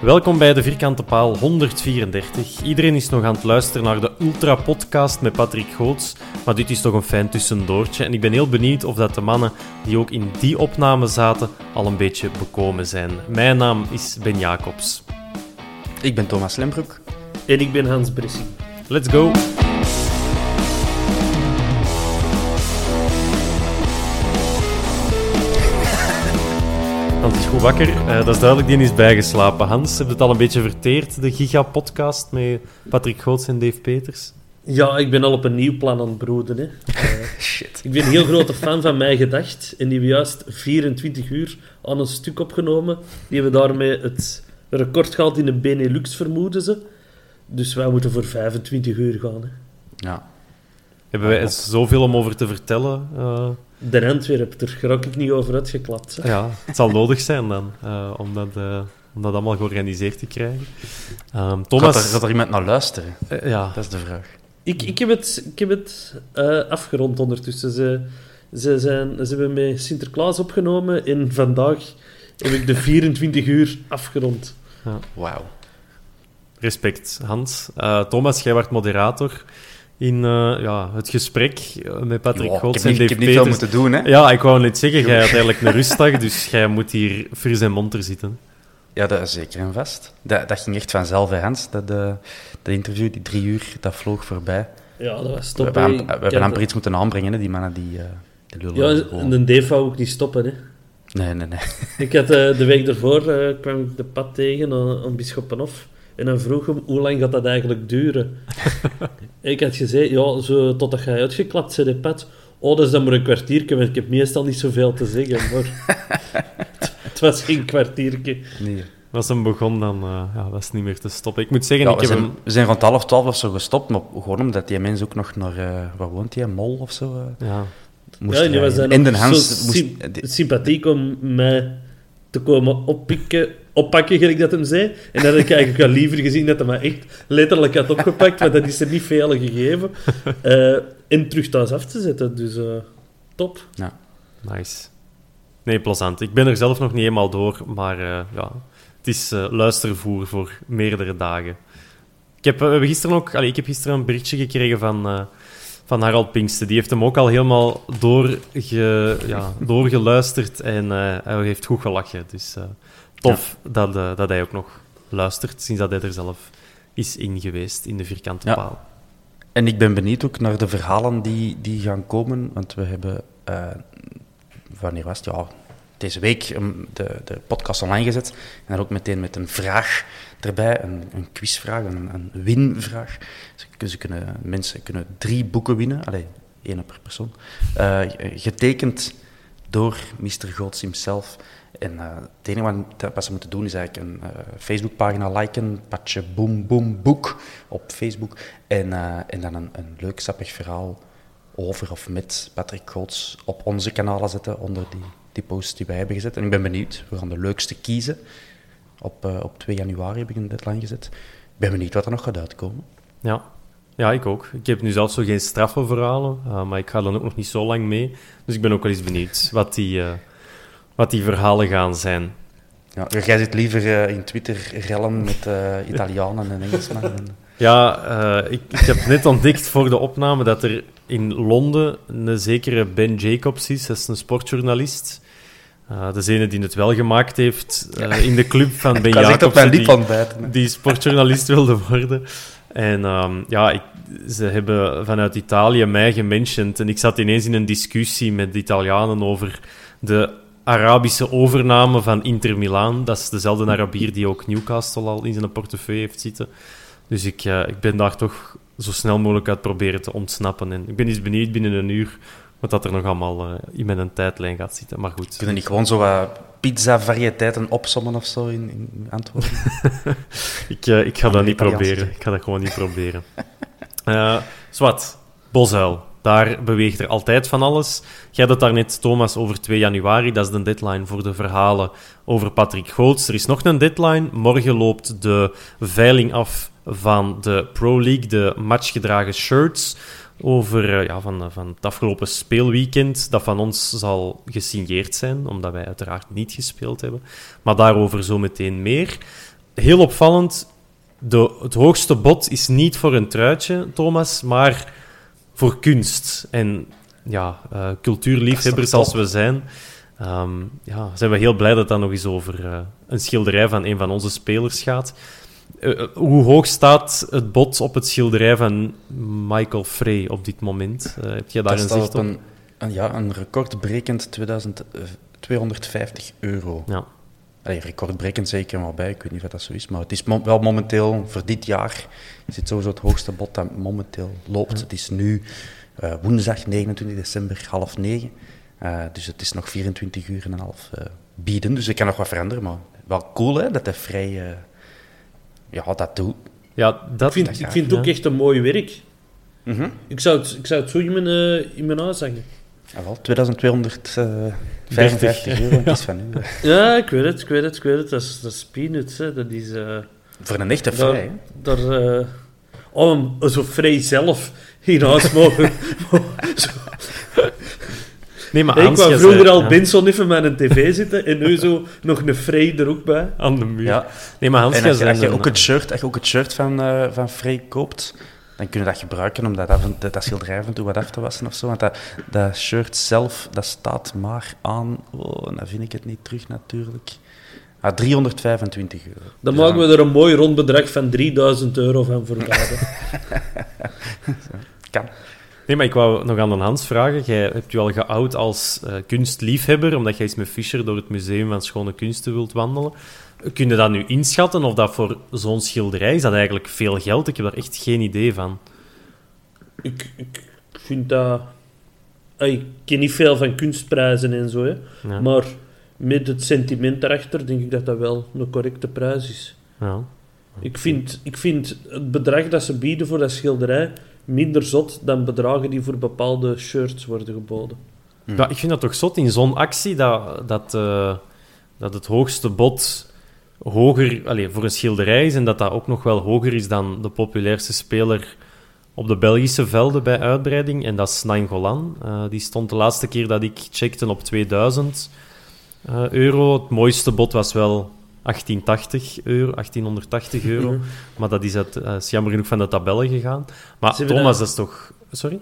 Welkom bij de Vierkante Paal 134. Iedereen is nog aan het luisteren naar de Ultra Podcast met Patrick Goots, maar dit is toch een fijn tussendoortje. En ik ben heel benieuwd of dat de mannen die ook in die opname zaten al een beetje bekomen zijn. Mijn naam is Ben Jacobs. Ik ben Thomas Lembroek. En ik ben Hans Bressing. Let's go! Goed wakker. Eh, dat is duidelijk, die is bijgeslapen. Hans, heb je het al een beetje verteerd, de Giga-podcast met Patrick Goots en Dave Peters? Ja, ik ben al op een nieuw plan aan het broeden. Hè. Eh, Shit. ik ben een heel grote fan van Mij Gedacht. En die hebben juist 24 uur aan een stuk opgenomen. Die hebben daarmee het record gehaald in de Benelux, vermoeden ze. Dus wij moeten voor 25 uur gaan. Hè. Ja. Hebben wij zoveel om over te vertellen? Eh, De Antwerp, daar raak ik niet over uitgeklapt. hè. ja, het zal nodig zijn dan, eh, om, dat, eh, om dat allemaal georganiseerd te krijgen. Ehm, Thomas... Gaat, er, gaat er iemand naar luisteren? eh, ja, Dat is de vraag. Ik, ik heb het, ik heb het eh, afgerond ondertussen. Ze, ze, zijn, ze hebben mij Sinterklaas opgenomen en vandaag heb ik de 24 uur afgerond. Wauw. respect, Hans. Eh, Thomas, jij werd moderator in eh, ja, het gesprek eh, met Patrick Goots heb en niet, Dave ik heb niet veel Peters. moeten doen, hè? Ja, ik wou net zeggen, jij had eigenlijk een rustdag, dus jij moet hier fris en monter zitten. Ja, dat is zeker en vast. Dat, dat ging echt vanzelf, hè, Hans. Dat, eh, dat interview, die drie uur, dat vloog voorbij. Ja, dat was We top. hebben, we hebben had- amper iets moeten aanbrengen, hè, die mannen die, die lullen. Ja, en de Dave wou ook niet stoppen. Hè. Nee, nee, nee. Ik had de week daarvoor kwam ik de pad tegen aan, aan Bisschoppenhof. En dan vroeg hem, hoe lang gaat dat eigenlijk duren? ik had gezegd, ja, zo totdat jij uitgeklapt bent, hè, pad. Oh, dat is dan maar een kwartiertje, want ik heb meestal niet zoveel te zeggen. Maar het, was geen kwartiertje. nee. Als hem begon, dan eh, ja, was het niet meer te stoppen. Ik moet zeggen, Ja, ik we, heb zijn, hem... we zijn rond half twaalf of zo gestopt, maar gewoon omdat die mens ook nog naar... eh, waar woont hij? Mol of zo? eh, Ja, moest ja, en die was dan Hans zo moest... sympathiek om mij te komen oppikken, oppakken, gelijk dat hem zei. En dan had ik eigenlijk wel liever gezien dat hij mij echt letterlijk had opgepakt, want dat is er niet veel gegeven. Eh, en terug thuis af te zetten, dus eh, top. nice. Nee, plezant. Ik ben er zelf nog niet helemaal door, maar eh, ja, het is eh, luistervoer voor meerdere dagen. Ik heb, eh, gisteren ook... Allee, ik heb gisteren een berichtje gekregen van, eh, van Harald Pinksten. Die heeft hem ook al helemaal doorge, ja, doorgeluisterd en eh, hij heeft goed gelachen. Dus eh, tof dat, eh, dat hij ook nog luistert, sinds dat hij er zelf is in geweest, in de vierkante Ja. paal. En ik ben benieuwd ook naar de verhalen die, die gaan komen, want we hebben... eh, wanneer was het? Ja, deze week um, de, de podcast online gezet. En dan ook meteen met een vraag erbij, een, een quizvraag, een, een winvraag. Kunnen, mensen kunnen drie boeken winnen, allee, één per persoon. Eh, getekend door Mr. Goots himself. En eh, het enige wat, wat ze moeten doen is eigenlijk een eh, Facebookpagina liken, patje boom boom boek op Facebook. En, eh, en dan een, een leuk sappig verhaal over of met Patrick Goots op onze kanalen zetten onder die, die posts die wij hebben gezet. En ik ben benieuwd, we gaan de leukste kiezen. Op, op 2 januari heb ik een deadline gezet. Ik ben benieuwd wat er nog gaat uitkomen. Ja. ja, ik ook. Ik heb nu zelf zo geen straffe verhalen, uh, maar ik ga dan ook nog niet zo lang mee. Dus ik ben ook wel eens benieuwd wat die, uh, wat die verhalen gaan zijn. Ja, jij zit liever in Twitter rellen met Italianen en Engelsmannen. Ja, ik, ik heb net ontdekt voor de opname dat er in Londen een zekere Ben Jacobs is. Dat is een sportjournalist. Uh, de ene die het wel gemaakt heeft uh, in de club van Ben Jacobs. Die, die sportjournalist wilde worden. En um, ja, ik, ze hebben vanuit Italië mij gementioned. En ik zat ineens in een discussie met de Italianen over de Arabische overname van Inter Milaan. Dat is dezelfde Arabier die ook Newcastle al in zijn portefeuille heeft zitten. Dus ik, uh, ik ben daar toch zo snel mogelijk uit proberen te ontsnappen. En ik ben eens benieuwd binnen een uur wat dat er nog allemaal uh, in mijn tijdlijn gaat zitten. Maar goed. Kunnen niet gewoon zo wat pizza-variëteiten opsommen of zo in, in antwoorden? ik, uh, ik ga dat niet proberen. Ik ga dat gewoon niet proberen. Zwat, Bosuil. Daar beweegt er altijd van alles. Jij had het daarnet, Thomas, over 2 januari. Dat is de deadline voor de verhalen over Patrick Goots. Er is nog een deadline. Morgen loopt de veiling af van de Pro League, de matchgedragen shirts over ja, van, van het afgelopen speelweekend, dat van ons zal gesigneerd zijn, omdat wij uiteraard niet gespeeld hebben. Maar daarover zo meteen meer. Heel opvallend, de, het hoogste bod is niet voor een truitje, Thomas, maar voor kunst. En ja, uh, cultuurliefhebbers als we zijn, um, ja, zijn we heel blij dat dat nog eens over uh, een schilderij van een van onze spelers gaat. Uh, hoe hoog staat het bod op het schilderij van Michael Frey op dit moment? Heb jij daar dat een zicht op? Een, een, ja, een recordbrekend 2000, uh, 250 euro. Ja. Allee, recordbrekend zeker maar bij, ik weet niet of dat zo is, maar het is mo wel momenteel, voor dit jaar, is het sowieso het hoogste bod dat momenteel loopt. Ja. Het is nu woensdag 29 december, half negen. dus het is nog 24 uur en een half bieden, dus ik kan nog wat veranderen, maar wel cool hè, dat hij vrij ja, dat doet. Ja, dat ik vind, dat ik vind het ook echt een mooi werk. Mm -hmm. ik, zou het, ik zou het zo in mijn, in mijn huis. Ja, wel, 2255 euro ja. is van u. Ja, ik weet het, ik weet het, ik weet het. Dat is, dat is peanuts, hè. Dat is... Uh, Voor een echte vrij, daar, daar, uh, Oh, zo vrij zelf in huis mogen... zo. Nee, maar ik wou vroeger zei, al ja. Benson even met een tv zitten en nu zo nog een Frey er ook bij. Aan de muur. Ja. Nee, maar Hans, en als, je, als je ook het shirt, als je ook het shirt van, uh, van Frey koopt, dan kun je dat gebruiken om dat, dat, dat schilderij af en toe wat af te wassen of zo. Want dat, dat shirt zelf, dat staat maar aan... Oh, dan vind ik het niet terug natuurlijk. Ah, 325 euro. Dan dus maken we er een mooi rond bedrag van 3000 euro van verladen. kan. Nee, maar ik wou nog aan de Hans vragen. Jij hebt je al geout als uh, kunstliefhebber, omdat jij eens met Fischer door het Museum van Schone Kunsten wilt wandelen. Kun je dat nu inschatten, of dat voor zo'n schilderij, is dat eigenlijk veel geld? Ik heb daar echt geen idee van. Ik, ik vind dat... Ik ken niet veel van kunstprijzen en zo, hè. Ja. maar met het sentiment erachter denk ik dat dat wel een correcte prijs is. Ja. Ik, vind, ik vind het bedrag dat ze bieden voor dat schilderij minder zot dan bedragen die voor bepaalde shirts worden geboden. Ja, ik vind dat toch zot in zo'n actie dat, dat, uh, dat het hoogste bod hoger allez, voor een schilderij is en dat dat ook nog wel hoger is dan de populairste speler op de Belgische velden bij uitbreiding. En dat is Nainggolan. Uh, die stond de laatste keer dat ik checkte op 2000 uh, euro. Het mooiste bod was wel 1880 euro, 1880 euro. -hmm. Maar dat is, het, uh, is jammer genoeg van de tabellen gegaan. Maar Thomas, dat... dat is toch... Sorry?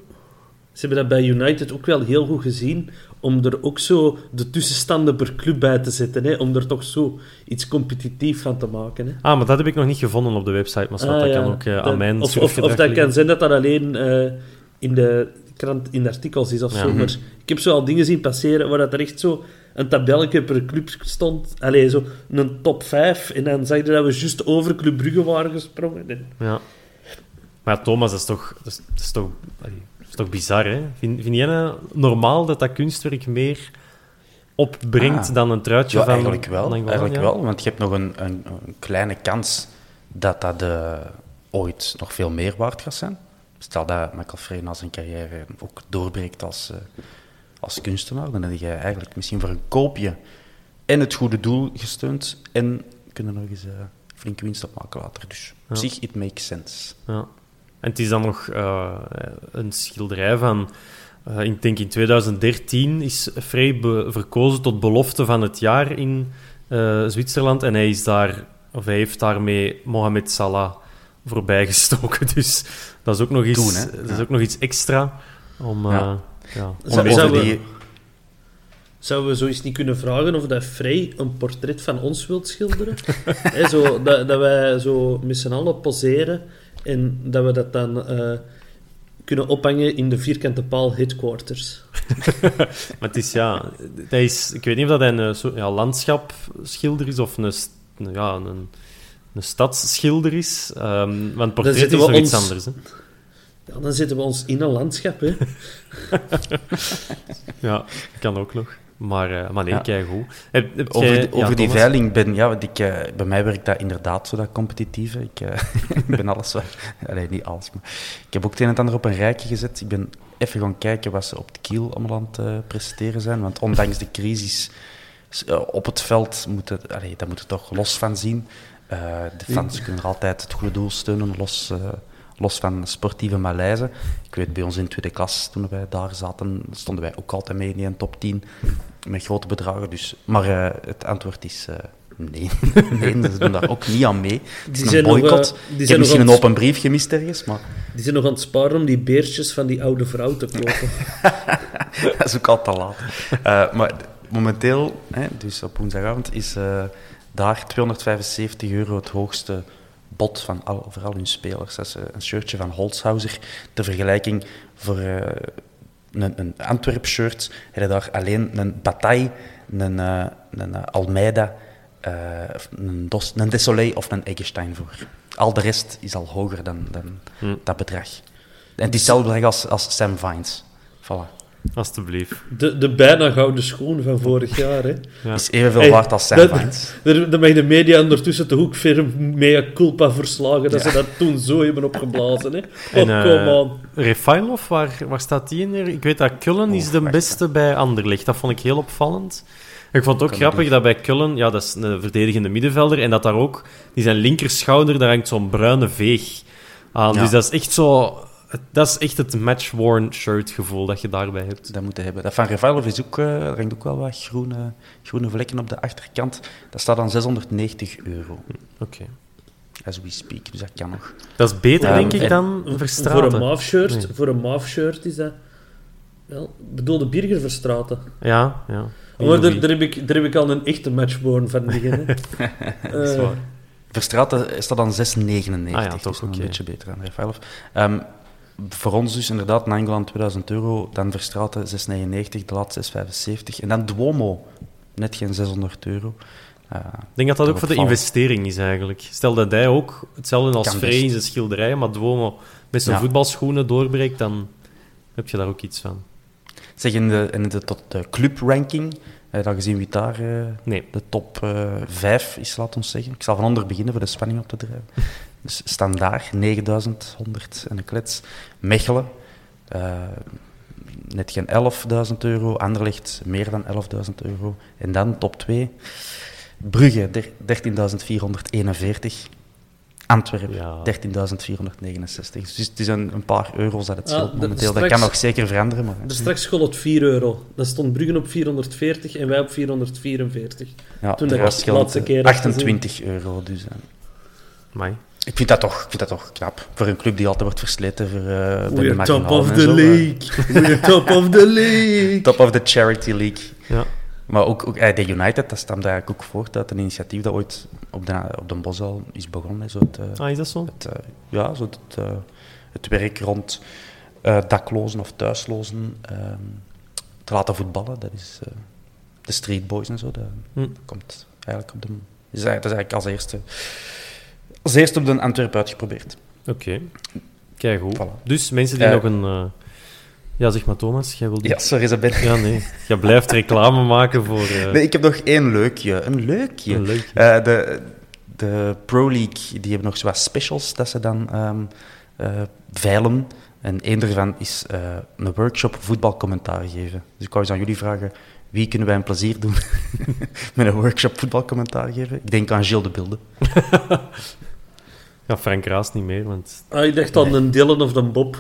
Ze hebben dat bij United ook wel heel goed gezien, om er ook zo de tussenstanden per club bij te zetten, hè, om er toch zo iets competitief van te maken. Hè. Ah, maar dat heb ik nog niet gevonden op de website, maar ah, dat ja. kan ook uh, aan mijn Of, of, of dat kan zijn dat dat alleen uh, in de krant, in de artikels is of ja. zo, maar ik heb zo al dingen zien passeren waar dat er echt zo een tabelletje per club stond. Allee, zo een top 5. En dan zag je dat we juist over Club Brugge waren gesprongen. En... Ja. Maar Thomas, dat is toch, dat is, dat is toch, toch bizar, hè? Vind, vind jij nou normaal dat dat kunstwerk meer opbrengt ah. dan een truitje ja, van... eigenlijk wel. Eigenlijk ja? wel, want je hebt nog een, een, een kleine kans dat dat uh, ooit nog veel meer waard gaat zijn. Stel dat Michael Frey na zijn carrière ook doorbreekt als... Uh, als kunstenaar, dan heb je eigenlijk misschien voor een koopje en het goede doel gesteund en kunnen nog eens uh, flinke winst opmaken later. Dus op zich, it makes sense. Ja. En het is dan nog uh, een schilderij van... Uh, ik denk in 2013 is Frey verkozen tot belofte van het jaar in Zwitserland. En hij, is daar, of hij heeft daarmee Mohamed Salah voorbijgestoken. Dus dat is ook nog iets, Toen, dat is ook nog iets extra om... Ja. Ja. Zou, zouden, we, zouden we zoiets niet kunnen vragen of dat Frey een portret van ons wilt schilderen? He, zo, dat, dat wij zo met z'n allen poseren en dat we dat dan uh, kunnen ophangen in de vierkante paal headquarters. maar het is ja, dat is, ik weet niet of dat een zo, ja, landschapschilder is of een, ja, een, een stadsschilder is. Um, want portret is nog iets anders. Hè? Ja, dan zitten we ons in een landschap, hè. ja, kan ook nog. Maar, uh, maar nee, ja. kijk goed. Heb, heb over jij, die, over ja, die Thomas? veiling, ben, ja, ik, uh, bij mij werkt dat inderdaad zo, dat competitieve. Ik, uh, ik ben alles... nee, niet alles, maar... Ik heb ook het een en ander op een rijtje gezet. Ik ben even gaan kijken wat ze op de kiel allemaal aan het presteren zijn. Want ondanks de crisis op het veld, moet het, allee, dat moet er toch los van zien. de fans kunnen er altijd het goede doel steunen, los los van sportieve malaise. Ik weet, bij ons in tweede klas, toen wij daar zaten, stonden wij ook altijd mee in een top 10 met grote bedragen. Dus, maar uh, het antwoord is uh, nee. nee, ze doen daar ook niet aan mee. Het is een boycott. Nog, uh, Ik heb misschien een open brief gemist ergens, maar... Die zijn nog aan het sparen om die beertjes van die oude vrouw te kopen. dat is ook al te laat. maar momenteel, hè, dus op woensdagavond, is daar 275 euro het hoogste bot van al, voor al hun spelers. Dat is een shirtje van Holzhauser. Ter vergelijking voor uh, een, een Antwerp-shirt heb daar alleen een Bataille, een, uh, een Almeida, uh, een, Dos, een Desolé of een Eggestein voor. Al de rest is al hoger dan, dan hmm. dat bedrag. En het is hetzelfde bedrag als, als Sam Vines. Voilà. Alsjeblieft. De, de bijna gouden schoen van vorig jaar. Hè. Ja. Is evenveel hey, waard als Vines. Daar mag de media ondertussen ook ver mea culpa verslagen dat ja. ze dat toen zo hebben opgeblazen. Hè. Oh, en, kom uh, aan. Refailov, waar, waar staat die in? Ik weet dat Kullen is de beste bij Anderlecht. Dat vond ik heel opvallend. Ik vond het ook grappig dat bij Kullen, ja, dat is een verdedigende middenvelder, en dat daar ook, die zijn linkerschouder, daar hangt zo'n bruine veeg aan. Ja. Dus dat is echt zo dat is echt het match-worn shirt gevoel dat je daarbij hebt. Dat moet je hebben. Dat van Revalov is ook, uh, er hangt ook wel wat groene, groene vlekken op de achterkant. Dat staat aan 690 euro. Oké. Okay. As we speak, dus dat kan nog. Dat is beter, um, denk ik, dan Verstraten. Voor een Maaf-shirt nee. voor een Maaf-shirt is dat... Wel, bedoel de Birger Verstraten. Ja, ja. Maar daar, daar, heb ik, daar heb ik al een echte matchborn van liggen. dat is waar. Verstraten staat dan 6,99. Ah, ja, toch, dus okay. een beetje beter dan Revalov. Um, voor ons dus inderdaad, Nangolan 2000 euro, dan Verstraten 6,99, de laatste 6,75. En dan Duomo, net geen 600 euro. Uh, ik denk dat dat ook voor de investering is eigenlijk. Stel dat hij ook hetzelfde als Frey in zijn schilderijen, maar Duomo met zijn ja. voetbalschoenen doorbreekt, dan heb je daar ook iets van. Zeg, in de, in de, tot de clubranking, heb je dan gezien wie daar uh, nee. de top uh, 5 is, laat ons zeggen. Ik zal van onder beginnen voor de spanning op te drijven. Dus Standaard, 9100 en een klets. Mechelen, uh, net geen 11.000 euro. Anderlecht, meer dan 11.000 euro. En dan top 2, Brugge, 13.441. Antwerpen, ja. 13.469. Dus het is een, een, paar euro's dat het scheelt momenteel. Straks, dat kan nog zeker veranderen. Maar, er straks school het 4 euro. Dat stond Brugge op 440 en wij op 444. Ja, Toen de laatste keer 28 euro. Dus, uh. Ik vind, dat toch, ik vind dat toch knap. Voor een club die altijd wordt versleten voor uh, We're top of the league. We're top of the league. top of the charity league. Ja. Maar ook, ook de United, dat stamt eigenlijk ook voort uit een initiatief dat ooit op de, op de Bos al is begonnen. Zo het, uh, ah, is dat zo? Het, uh, ja, zo het, uh, het werk rond daklozen of thuislozen te laten voetballen. Dat is de Street Boys en zo. Dat, hm. dat komt eigenlijk op de... Dat is eigenlijk als eerste, als eerste op de Antwerpen uitgeprobeerd. Oké. Okay. Kijk goed. Voilà. Dus mensen die nog een... Ja, zeg maar Thomas, jij wilde... Ja, sorry Isabel. Ja, nee. Je blijft reclame maken voor... Uh... Nee, ik heb nog één leukje. Een leukje. Een leukje. De, de Pro League, die hebben nog zo wat specials dat ze dan um, uh, veilen. En één daarvan is eh, een workshop voetbalcommentaar geven. Dus ik wou eens aan jullie vragen, wie kunnen wij een plezier doen met een workshop voetbalcommentaar geven? Ik denk aan Gilles de Bilde. Ja, Frank Raas niet meer, want... Ah, ik dacht aan een Dylan of een Bob.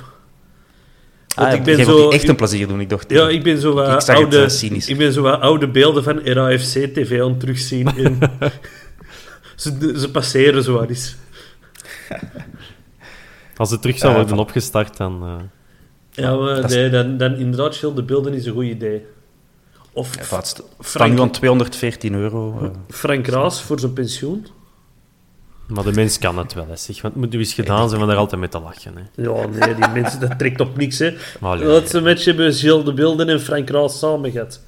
Want Ah, ik ben zo... die echt een plezier doen, ik dacht... Ja, ik ben zo wat Ik zag het, oude, eh, cynisch. ik ben zo wat oude beelden van RAFC TV aan het terugzien. In. ze, ze passeren zo wat eens. Als het terug zou Eh, worden van- opgestart, dan... eh, Ja, maar nee, dan, dan inderdaad, Gilles de Beelden is een goed idee. Of Ja, Frank, nu aan 214 euro. Frank Raas voor zijn pensioen. Maar de mens kan het wel, hè, zeg. Want het moet nu eens gedaan zijn van daar altijd mee te lachen. Hè. Ja, nee, die mensen, dat trekt op niks, hè. Maar, De ja, laatste match hebben Gilles de Beelden en Frank Raas samen gehad.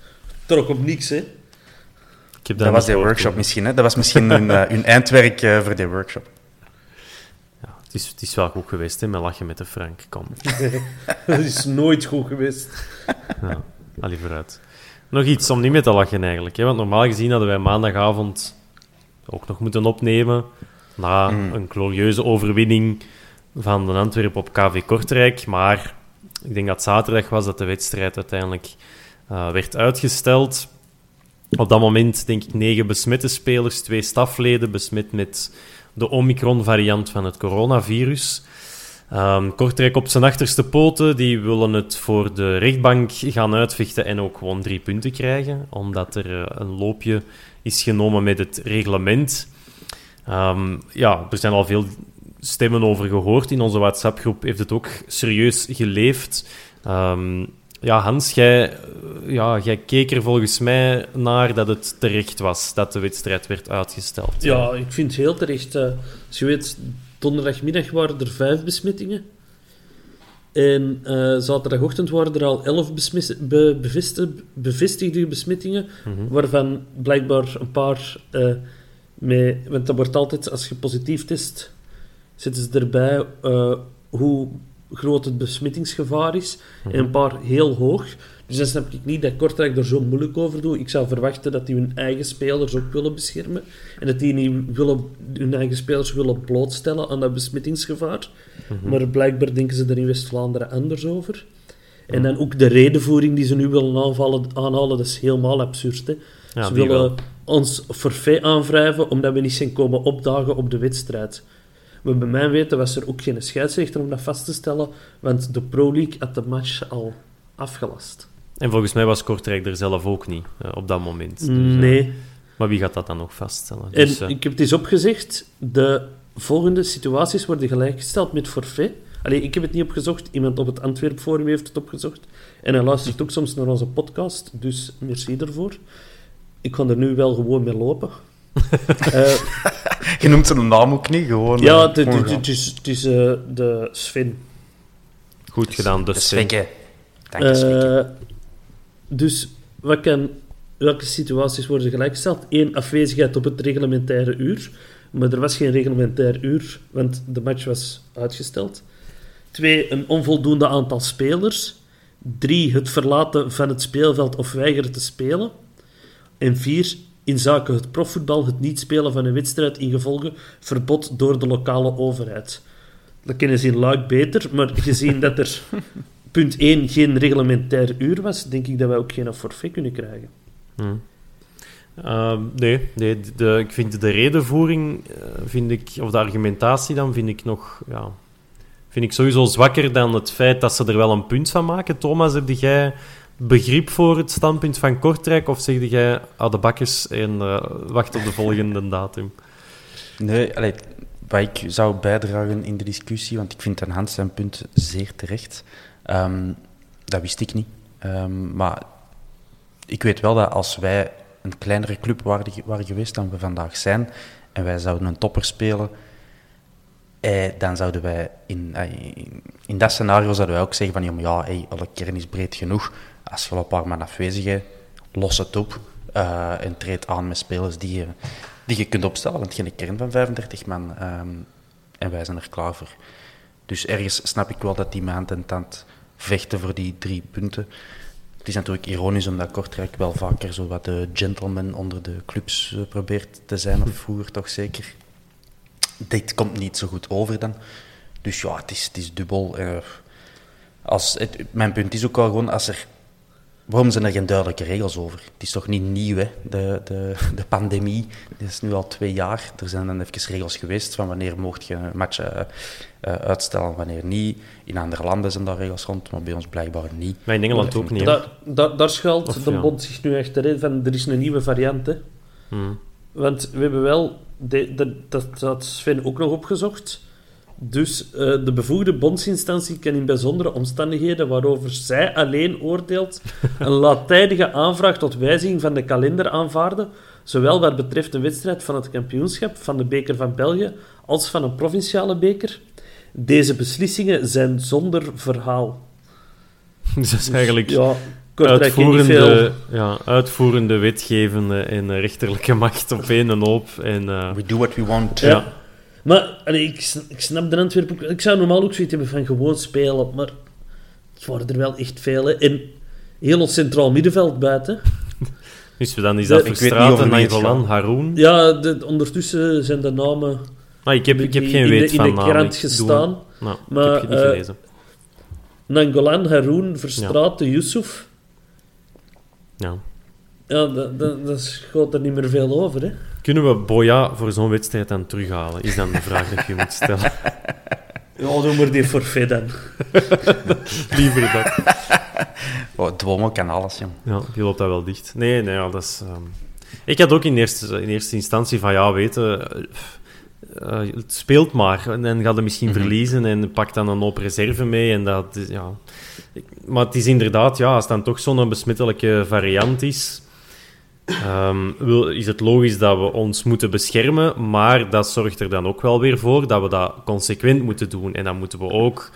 Trok op niks, hè. ik heb Dat was die gehoord, workshop misschien, hè? Dat was misschien hun, eh, hun eindwerk eh, voor die workshop. Ja, het, is, het is wel goed geweest, hè, met lachen met de Frank. Kom, Dat is nooit goed geweest. ja, allee, vooruit. Nog iets om niet mee te lachen, eigenlijk. Hè, want normaal gezien hadden wij maandagavond ook nog moeten opnemen. Na Mm. een glorieuze overwinning van de Antwerp op KV Kortrijk. Maar ik denk dat zaterdag was dat de wedstrijd uiteindelijk eh, werd uitgesteld. Op dat moment denk ik negen besmette spelers, twee stafleden besmet met de Omicron-variant van het coronavirus. Ehm, Kortrijk op zijn achterste poten, die willen het voor de rechtbank gaan uitvechten en ook gewoon drie punten krijgen, omdat er eh, een loopje is genomen met het reglement. Ehm, ja, er zijn al veel stemmen over gehoord. In onze WhatsApp-groep heeft het ook serieus geleefd. Ehm, ja, Hans, jij, eh, ja, jij keek er volgens mij naar dat het terecht was dat de wedstrijd werd uitgesteld. Ja, ik vind het heel terecht. eh, als je weet, donderdagmiddag waren er vijf besmettingen. En eh, zaterdagochtend waren er al elf be- bevestigde, besmettingen, Mhm. waarvan blijkbaar een paar Want dat wordt altijd, als je positief test, zetten ze erbij eh, hoe groot het besmettingsgevaar is. En een paar heel hoog. Dus dan snap ik niet dat Kortrijk er zo moeilijk over doet. Ik zou verwachten dat die hun eigen spelers ook willen beschermen. En dat die niet willen, hun eigen spelers willen blootstellen aan dat besmettingsgevaar. Maar blijkbaar denken ze er in West-Vlaanderen anders over. En dan ook de redenvoering die ze nu willen aanvallen, aanhalen, dat is helemaal absurd. Hè? Ja, ze willen wel. ons forfait aanwrijven omdat we niet zijn komen opdagen op de wedstrijd. Maar bij mij weten was er ook geen scheidsrechter om dat vast te stellen, want de Pro League had de match al afgelast. En volgens mij was Kortrijk er zelf ook niet eh, op dat moment. Dus, eh, nee. maar wie gaat dat dan nog vaststellen? En Dus, eh, ik heb het eens opgezegd, de volgende situaties worden gelijkgesteld met forfait. Allee, ik heb het niet opgezocht, iemand op het Antwerp Forum heeft het opgezocht. En hij luistert ook soms naar onze podcast, dus merci daarvoor. Ik kan er nu wel gewoon mee lopen. Eh, Je noemt zijn naam ook niet, gewoon... ja, eh, het- is, eh, de Sven. goed gedaan, De dus Svekke. Dank je. Eh, dus wat kan, welke situaties worden gelijkgesteld? Eén, afwezigheid op het reglementaire uur. Maar er was geen reglementair uur, want de match was uitgesteld. Twee, een onvoldoende aantal spelers. Drie, het verlaten van het speelveld of weigeren te spelen. En vier, in zaken het profvoetbal het niet spelen van een wedstrijd ingevolge verbod door de lokale overheid. Dat kennen ze in Luik beter, maar gezien dat er punt 1 geen reglementair uur was, denk ik dat wij ook geen forfait kunnen krijgen. Hm. Ehm, nee, nee de, de- ik vind de redenvoering, eh, vind ik, of de argumentatie dan, vind ik nog... Ja, vind ik sowieso zwakker dan het feit dat ze er wel een punt van maken. Thomas, heb jij begrip voor het standpunt van Kortrijk? Of zeg jij, ah, de bakkers en eh, wacht op de volgende datum? Nee, allee, wat ik zou bijdragen in de discussie, want ik vind aan Hans zijn punt zeer terecht. Ehm, dat wist ik niet. Ehm, maar ik weet wel dat als wij een kleinere club waren, geweest dan we vandaag zijn, en wij zouden een topper spelen, eh, dan zouden wij in, eh, in, dat scenario zouden wij ook zeggen van ja, ja alle kern is breed genoeg. Als je een paar man afwezig hebt, los het op eh, en treed aan met spelers die je, die je kunt opstellen. Want je hebt kern van 35 man ehm, en wij zijn er klaar voor. Dus ergens snap ik wel dat die maand en tand vechten voor die drie punten. Het is natuurlijk ironisch omdat Kortrijk wel vaker zo wat de gentleman onder de clubs eh, probeert te zijn, of vroeger toch zeker. Dit komt niet zo goed over dan. Dus ja, het is, het is dubbel. eh. als het, mijn punt is ook wel gewoon, als er, waarom zijn er geen duidelijke regels over? Het is toch niet nieuw, hè? De, de, de pandemie, dat is nu al twee jaar. Er zijn dan even regels geweest van wanneer mocht je een match uh, uitstellen, wanneer niet. In andere landen zijn daar regels rond, maar bij ons blijkbaar niet. Maar in Engeland ook niet. Da, da, daar schuilt Of, de ja. bond zich nu echt in van, er is een nieuwe variant, hè. Hmm. Want we hebben wel, de, de- dat had Sven ook nog opgezocht. Dus eh, de bevoegde bondsinstantie kan in bijzondere omstandigheden waarover zij alleen oordeelt, een laattijdige aanvraag tot wijziging van de kalender aanvaarden, zowel wat betreft de wedstrijd van het kampioenschap van de Beker van België als van een provinciale beker. Deze beslissingen zijn zonder verhaal. Dus dat is eigenlijk Ja, uitvoerende, ja, uitvoerende, wetgevende en rechterlijke macht op één hoop. En, eh, We do what we want. Ja. Maar allee, ik, ik snap de Antwerpen ook. Ik zou normaal ook zoiets hebben van gewoon spelen, maar het waren er wel echt veel. Hè. En heel ons centraal middenveld buiten. dus dan is dat weet het Nangolan. Haroun. Ja, de, ondertussen zijn de namen Maar ik heb, ik heb geen in de- weet in van de krant gestaan. Nou, Maar, ik heb niet eh, gelezen. Nangolan, Haroun, Verstraeten, Yusuf. Ja. Ja, dat, dat, dat schoot er niet meer veel over. Hè. Kunnen we Boya voor zo'n wedstrijd dan terughalen? Is dan de vraag dat je moet stellen. Ja, doe maar die forfait dan. Liever dat. Oh, Dwomo kan alles, jong. Ja, die loopt dat wel dicht. Nee, nee, ja, dat is... ehm, Ik had ook in eerste, in eerste instantie van, ja, weten... eh, eh, het speelt maar. En dan gaat het misschien verliezen en pakt dan een hoop reserve mee. En dat, is- ja. Ik- Maar het is inderdaad, ja, als het dan toch zo'n besmettelijke variant is... ehm, wil, is het logisch dat we ons moeten beschermen, maar dat zorgt er dan ook wel weer voor dat we dat consequent moeten doen. En dan moeten we ook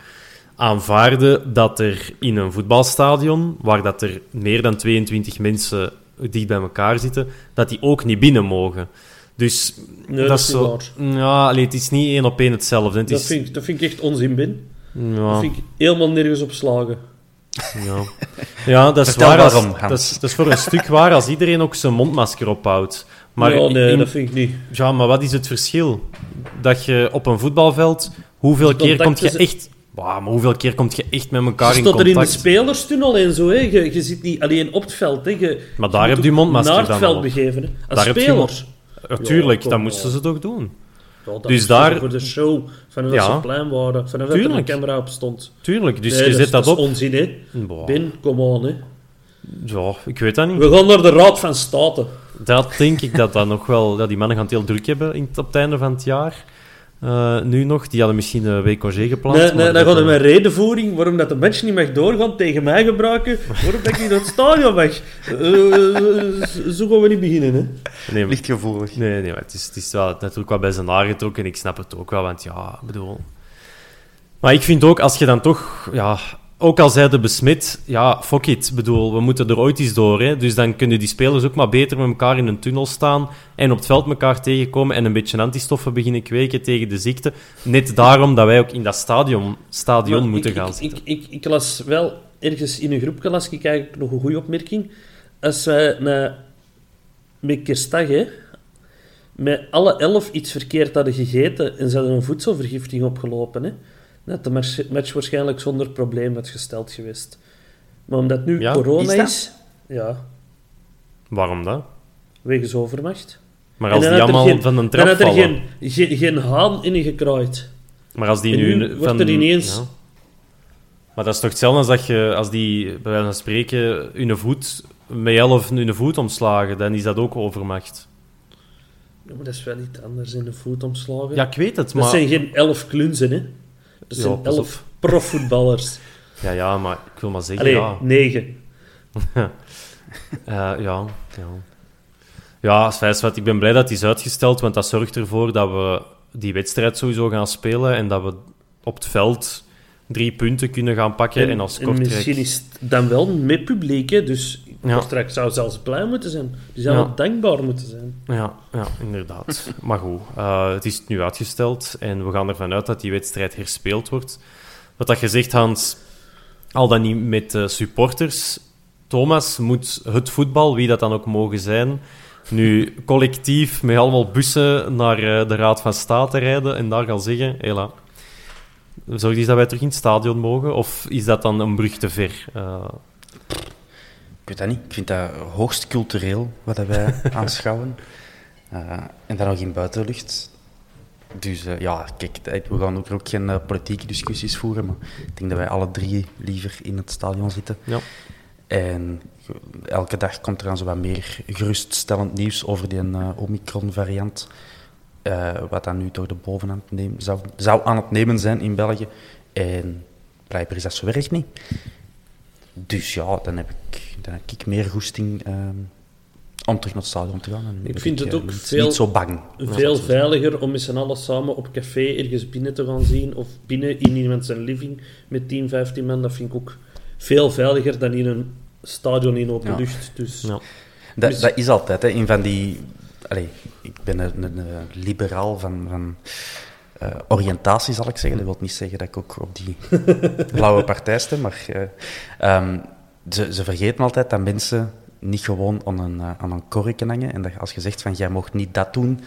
aanvaarden dat er in een voetbalstadion, waar dat er meer dan 22 mensen dicht bij elkaar zitten, dat die ook niet binnen mogen. Dus Nee, dat is zo, ja, allee, het is niet één op één hetzelfde. Het Dat is, vind, ik, dat vind ik echt onzin, Ben. ja, Dat vind ik helemaal nergens op slagen. Ja. ja, dat is Vertel waar. Als, waarom, dat, is, dat is voor een stuk waar als iedereen ook zijn mondmasker ophoudt. Maar ja, nee, in- dat vind ik niet. Ja, maar wat is het verschil? Dat je op een voetbalveld, hoeveel keer komt je echt... Wauw, maar hoeveel keer komt je echt met elkaar Je in staat er in de contact? spelerstunnel en zo. Hè. Je, je zit niet alleen op het veld. Hè. Je, Maar daar moet heb je mondmasker naar het dan veld begeven. Hè. Als Daar heb je speler. mond- Ja, dat moesten ze toch doen. Ja, Dus daar- Voor de show, vanaf dat Ja. ze plein waren. Vanaf dat er een camera op stond. Tuurlijk, dus Nee, je dat, zet dat, dat op. is onzin, hè. Ben, kom on, hè. Ja, ik weet dat niet. We gaan naar de Raad van State. Dat denk ik dat dat nog wel... Ja, die mannen gaan het heel druk hebben in, op het einde van het jaar. Eh, nu nog. Die hadden misschien een week congé gepland. Nee, nee, dan dat, gaan we eh, mijn redenvoering waarom dat de match niet mag doorgaan tegen mij gebruiken. Waarom dat ik niet het stadion mag. Eh, zo gaan we niet beginnen, hè. Nee, maar- Lichtgevoelig. Nee, nee, het is, het is wel natuurlijk wel bij zijn haar getrokken en ik snap het ook wel, want ja, ik bedoel... Maar ik vind ook, als je dan toch, ja, ook al zij de besmet, ja, fuck it, Ik bedoel, we moeten er ooit eens door, hè, dus dan kunnen die spelers ook maar beter met elkaar in een tunnel staan en op het veld elkaar tegenkomen en een beetje antistoffen beginnen kweken tegen de ziekte. Net daarom dat wij ook in dat stadion, stadion Maar moeten ik, gaan ik, zitten. ik, ik, ik las wel ergens in een groepje las ik eigenlijk nog een goede opmerking. Als wij na, met kerstdag, hè, met alle elf iets verkeerd hadden gegeten en ze hadden een voedselvergiftiging opgelopen, hè, dan had de match, match waarschijnlijk zonder probleem was gesteld geweest. Maar omdat nu Ja, corona is is, dat? ja, Waarom dat? wegens overmacht. Maar als dan die allemaal geen- van een Dan trap had er vallen... geen, geen, geen haan in gekraaid. Maar als die nu... nu van, wordt er ineens- ja. Maar dat is toch hetzelfde als dat je, als die, bij wijze van spreken, hun voet, met elf hun voet omslagen, dan is dat ook overmacht. Ja, maar dat is wel iets anders in de voetomslagen. Ja, ik weet het, Dat maar... zijn geen elf klunzen, hè. Ja, zijn elf profvoetballers. Ja, ja, maar ik wil maar zeggen, Allee, ja. negen. Eh, ja, ja. Ja, wat, ik ben blij dat het is uitgesteld, want dat zorgt ervoor dat we die wedstrijd sowieso gaan spelen en dat we op het veld drie punten kunnen gaan pakken en, als en Kortrijk... misschien is het dan wel met publiek, hè. Dus Ja. Kortrijk zou zelfs blij moeten zijn. Die zou Ja. dankbaar moeten zijn. Ja, ja inderdaad. maar goed, eh, het is nu uitgesteld en we gaan ervan uit dat die wedstrijd herspeeld wordt. Wat dat je zegt, Hans, al dan niet met eh, supporters. Thomas moet het voetbal, wie dat dan ook mogen zijn, nu collectief met allemaal bussen naar eh, de Raad van State rijden en daar gaan zeggen, hela, Zorgt iets dat wij terug in het stadion mogen? Of is dat dan een brug te ver? Ik weet dat niet. Ik vind dat hoogst cultureel, wat wij aanschouwen. Uh, en dan nog in buitenlucht. Dus uh, ja, kijk, we gaan ook, ook geen uh, politieke discussies voeren, maar ik denk dat wij alle drie liever in het stadion zitten. Ja. En elke dag komt er aan zo wat meer geruststellend nieuws over die Omicron-variant. wat dan nu door de bovenhand nemen, zou, zou aan het nemen zijn in België. En blijkbaar is dat zo werkt niet. Dus ja, dan heb ik, dan heb ik meer goesting ehm, om terug naar het stadion te gaan. En ik vind het eh, ook veel, niet zo bang. Veel veiliger om met z'n allen samen op café ergens binnen te gaan zien. Of binnen in iemand zijn living met 10, 15 man. Dat vind ik ook veel veiliger dan in een stadion in open lucht. Dus, ja. dat, dus- dat, is altijd, hè, een van die... Allez, ik ben een, een, liberaal van... van uh, oriëntatie, zal ik zeggen. Dat wil niet zeggen dat ik ook op die blauwe partij stem, maar uh, um, ze, ze vergeten altijd dat mensen niet gewoon aan een, uh, aan een korken hangen. En dat als je zegt van, jij mocht niet dat doen,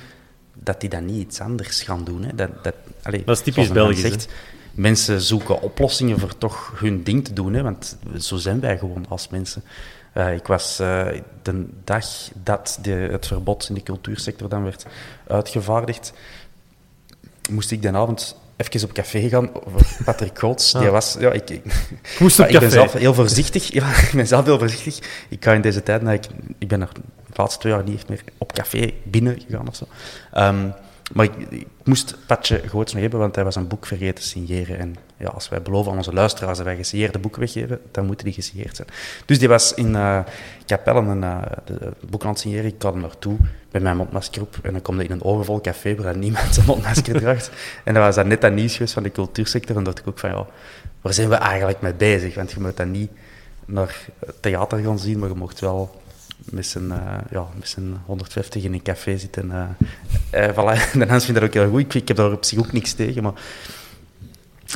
dat die dan niet iets anders gaan doen. Hè. Dat, dat, allez, dat is typisch Belgisch. Zegt, mensen zoeken oplossingen voor toch hun ding te doen. Hè, want zo zijn wij gewoon als mensen. Uh, ik was uh, de dag dat de, het verbod in de cultuursector dan werd uitgevaardigd, moest ik die avond even op café gaan. Patrick Goots, die ah. was... Ja, ik, ik, Moest op ik ben zelf heel voorzichtig. Ja, ik ben zelf heel voorzichtig. Ik ga in deze tijd... Nou, ik, ik ben er de laatste twee jaar niet echt meer op café binnen gegaan of zo. Um, maar ik, moest Patje Goots nog hebben, want hij was een boek vergeten te signeren. En ja, als wij beloven aan onze luisteraars dat wij gesigneerde boeken weggeven, dan moeten die gesigneerd zijn. Dus die was in uh, Capelle een uh, boek aan het signeren. Ik hem naartoe met mijn mondmasker op. En dan kwam hij in een overvol café waar niemand zijn mondmasker draagt. En dat was dan net dat nieuws van de cultuursector. En dacht ik ook van, ja, waar zijn we eigenlijk mee bezig? Want je moet dan niet naar theater gaan zien, maar je mocht wel met zijn, uh, ja, met zijn 150 in een café zitten. Uh, uh, voilà. De mensen vinden dat ook heel goed. Ik, ik, heb daar op zich ook niks tegen. Maar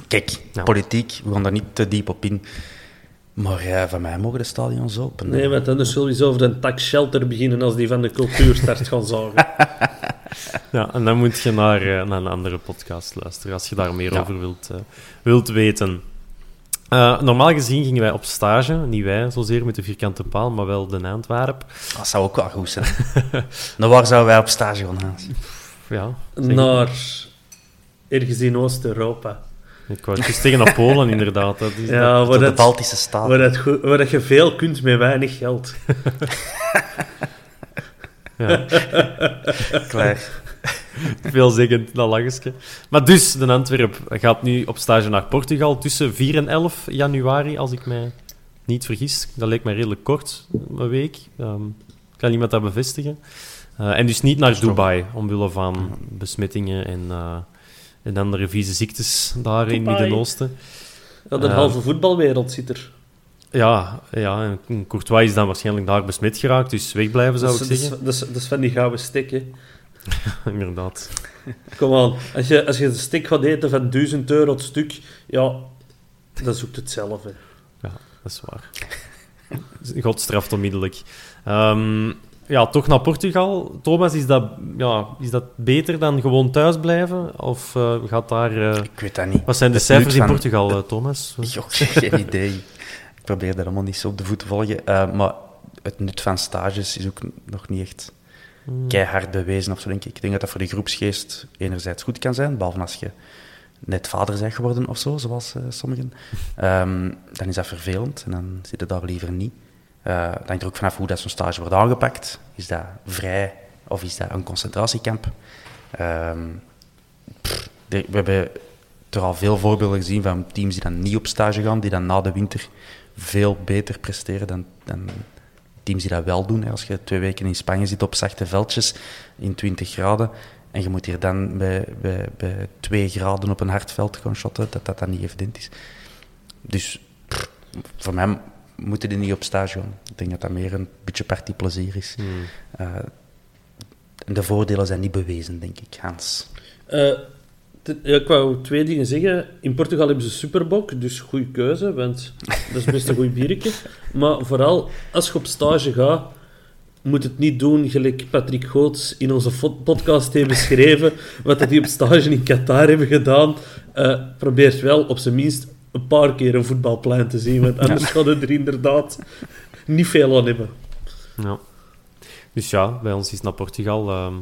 kijk, politiek, we gaan daar niet te diep op in. Maar van mij mogen de stadions open. Nee, want dan is sowieso over een tax shelter beginnen als die van de cultuurstart gaan zorgen. ja, en dan moet je naar, naar een andere podcast luisteren als je daar meer over wilt, wilt weten. Uh, normaal gezien gingen wij op stage, niet wij zozeer met de vierkante paal, maar wel de Antwerp. Dat zou ook wel goed zijn. nou, waar zouden wij op stage gaan gaan? Ja, Naar ergens in Oost-Europa. Ik wou het tegen naar Polen, inderdaad. Dat is ja, de Baltische staten. Waar, dat, waar dat je veel kunt met weinig geld. ja. Klaar. Veelzeggend, dat lachje. Maar dus, de Antwerp gaat nu op stage naar Portugal tussen 4 en 11 januari, als ik mij niet vergis. Dat leek mij redelijk kort, een week. Um, kan iemand dat bevestigen? Uh, en dus niet naar Dubai, omwille van besmettingen en, uh, en andere vieze ziektes daar in het Midden-Oosten. Ja, de uh, halve voetbalwereld zit er. Ja, ja, en Courtois is dan waarschijnlijk daar besmet geraakt, dus wegblijven zou ik zeggen. Dat is, is van die gouden stikken. Inderdaad. Kom aan, als je, als je een stick gaat eten van 1000 euro het stuk, ja, dan zoekt het zelf. Hè. Ja, dat is waar. God straft onmiddellijk. Um, ja, toch naar Portugal. Thomas, is dat, ja, is dat beter dan gewoon thuis blijven? Of uh, gaat daar... Uh... Ik weet dat niet. Wat zijn de cijfers in Portugal, uh, Thomas? Ik heb geen idee. Ik probeer dat allemaal niet zo op de voet te volgen. maar het nut van stages is ook nog niet echt keihard bewezen of zo, denk ik. Ik denk dat dat voor de groepsgeest enerzijds goed kan zijn, behalve als je net vader bent geworden of zo, zoals sommigen. Um, dan is dat vervelend en dan zit het daar liever niet. Uh, hangt er ook vanaf hoe dat zo'n stage wordt aangepakt. Is dat vrij of is dat een concentratiekamp? Pff, we hebben er al veel voorbeelden gezien van teams die dan niet op stage gaan, die dan na de winter veel beter presteren dan, dan teams die dat wel doen. Als je twee weken in Spanje zit op zachte veldjes in 20 graden en je moet hier dan bij, bij, bij 2 graden op een hard veld gaan shotten, dat dat dan niet evident is. Dus voor mij moeten die niet op stage gaan. Ik denk dat dat meer een beetje partiplezier is. Hmm. Uh, de voordelen zijn niet bewezen, denk ik, Hans. Uh, ik wou twee dingen zeggen. In Portugal hebben ze Superbok, dus goede keuze, want dat is best een goed biertje. Maar vooral, als je op stage gaat, moet het niet doen gelijk Patrick Goots in onze podcast heeft beschreven, wat die op stage in Qatar hebben gedaan. Eh probeert wel op zijn minst een paar keer een voetbalplein te zien, want anders gaat het er inderdaad niet veel aan hebben. Ja. Dus ja, bij ons is naar Portugal. ehm,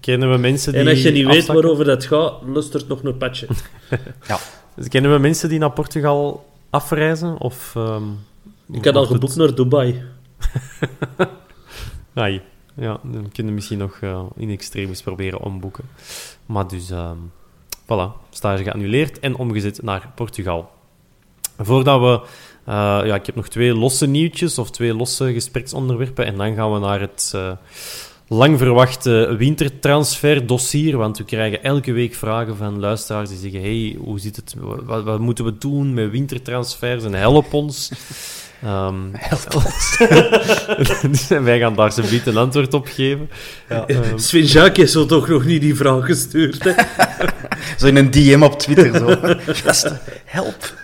kennen we mensen die. En als je niet weet waarover dat gaat, luistert nog een patje. Kennen we mensen die naar Portugal afreizen? Of, ehm, Ik had al het- geboekt naar Dubai. Ai, ja, dan kunnen we misschien nog eh, in extremis proberen omboeken. Maar dus, ehm voilà, stage geannuleerd en omgezet naar Portugal. Voordat we... eh, ja, ik heb nog twee losse nieuwtjes of twee losse gespreksonderwerpen en dan gaan we naar het eh, lang verwachte wintertransferdossier, want we krijgen elke week vragen van luisteraars die zeggen hey, hoe zit het, wat, wat moeten we doen met wintertransfers en help ons. Ehm, dus wij gaan daar zo een antwoord op geven. Ehm, Sven Jacques heeft zo toch nog niet die vraag gestuurd. Hè? Zo in een DM op Twitter. Zo. Gasten, help.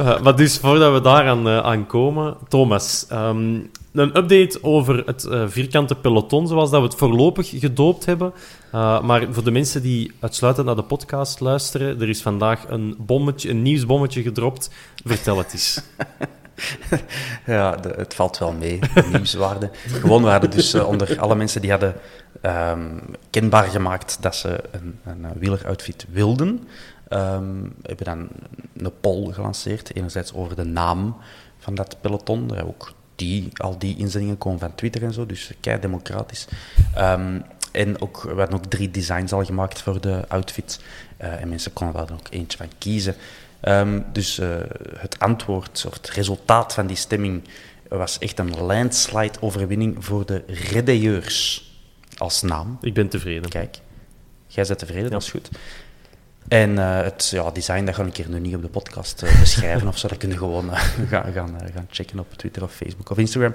Uh, maar dus voordat we uh, aan komen, Thomas, ehm, een update over het uh, vierkante peloton, zoals dat we het voorlopig gedoopt hebben. Maar voor de mensen die uitsluitend naar de podcast luisteren, er is vandaag een, bommetje, een nieuwsbommetje gedropt. Vertel het eens. Ja, het valt wel mee, de nieuwswaarde. Gewoon, we hadden dus onder alle mensen die hadden um, kenbaar gemaakt dat ze een, een wieleroutfit wilden, um, hebben dan een poll gelanceerd. Enerzijds over de naam van dat peloton. Er ook die, al die inzendingen komen van Twitter en zo, dus kei democratisch. Um, en ook, we hadden ook drie designs al gemaakt voor de outfit. Uh, en mensen konden daar dan ook eentje van kiezen. Um, dus uh, het antwoord, of het resultaat van die stemming, was echt een landslide-overwinning voor de Redeyeurs als naam. Ik ben tevreden. Kijk, jij bent tevreden, ja. dat is goed. En uh, het ja, design, dat ga ik hier nu niet op de podcast uh, beschrijven of zo. Dat kun je gewoon uh, gaan, gaan, gaan checken op Twitter of Facebook of Instagram.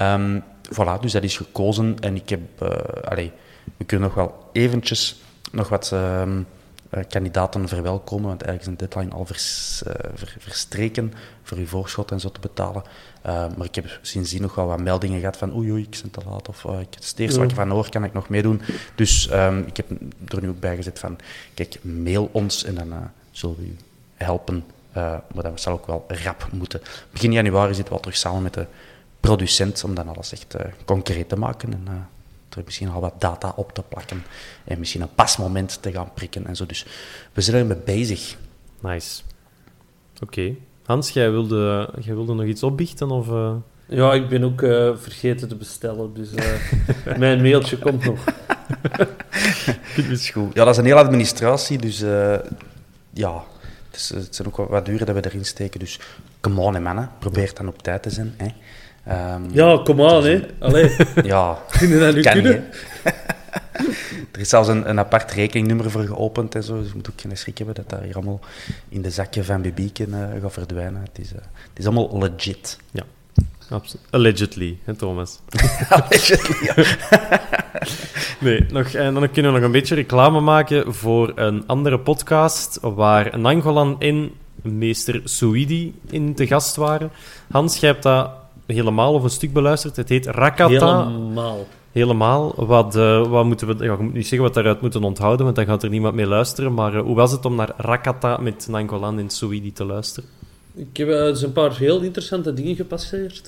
Um, voilà, dus dat is gekozen. En ik heb... Allee, we kunnen nog wel eventjes nog wat... Um, uh, kandidaten verwelkomen, want eigenlijk is een deadline al vers, uh, ver, verstreken voor uw voorschot en zo te betalen. Uh, maar ik heb sindsdien nog wel wat meldingen gehad van oei, oei, ik ben te laat, of ik, het eerste wat ik van hoor, kan ik nog meedoen. Dus um, ik heb er nu ook bij gezet van, kijk, mail ons en dan zullen we u helpen. maar dat zal ook wel rap moeten. Begin januari zitten we al terug samen met de producent om dan alles echt concreet te maken en er misschien al wat data op te plakken en misschien een pasmoment te gaan prikken en zo. Dus we zijn ermee bezig. Nice. Oké. Okay. Hans, jij wilde, jij wilde nog iets opbiechten? Of, uh... Ja, ik ben ook uh, vergeten te bestellen, dus uh, mijn mailtje komt nog. is goed. Ja, dat is een hele administratie, dus ja, het, is, het zijn ook wat, wat duren dat we erin steken. Dus come on, hè, mannen. Probeer dan op tijd te zijn. Hè. Um, ja, kom aan, hè. Allee. Ja, Kun je dat nu kan kunnen? er is zelfs een, een apart rekeningnummer voor geopend en zo, dus je moet ook geen schrik hebben dat dat hier allemaal in de zakje van Bibieken uh, gaat verdwijnen. Het is, uh, het is allemaal legit. Ja, absoluut. Allegedly, hè, Thomas? Allegedly, ja. nee, nog, en dan kunnen we nog een beetje reclame maken voor een andere podcast waar Nangolan en meester Suidi in te gast waren. Hans, jij hebt dat helemaal of een stuk beluisterd. Het heet Rakata. Helemaal. Helemaal. Wat, uh, wat moeten we... Ja, ik moet niet zeggen wat daaruit moeten onthouden, want dan gaat er niemand mee luisteren. Maar uh, hoe was het om naar Rakata met Nangolan en Suidi te luisteren? Ik heb uh, dus een paar heel interessante dingen gepasseerd.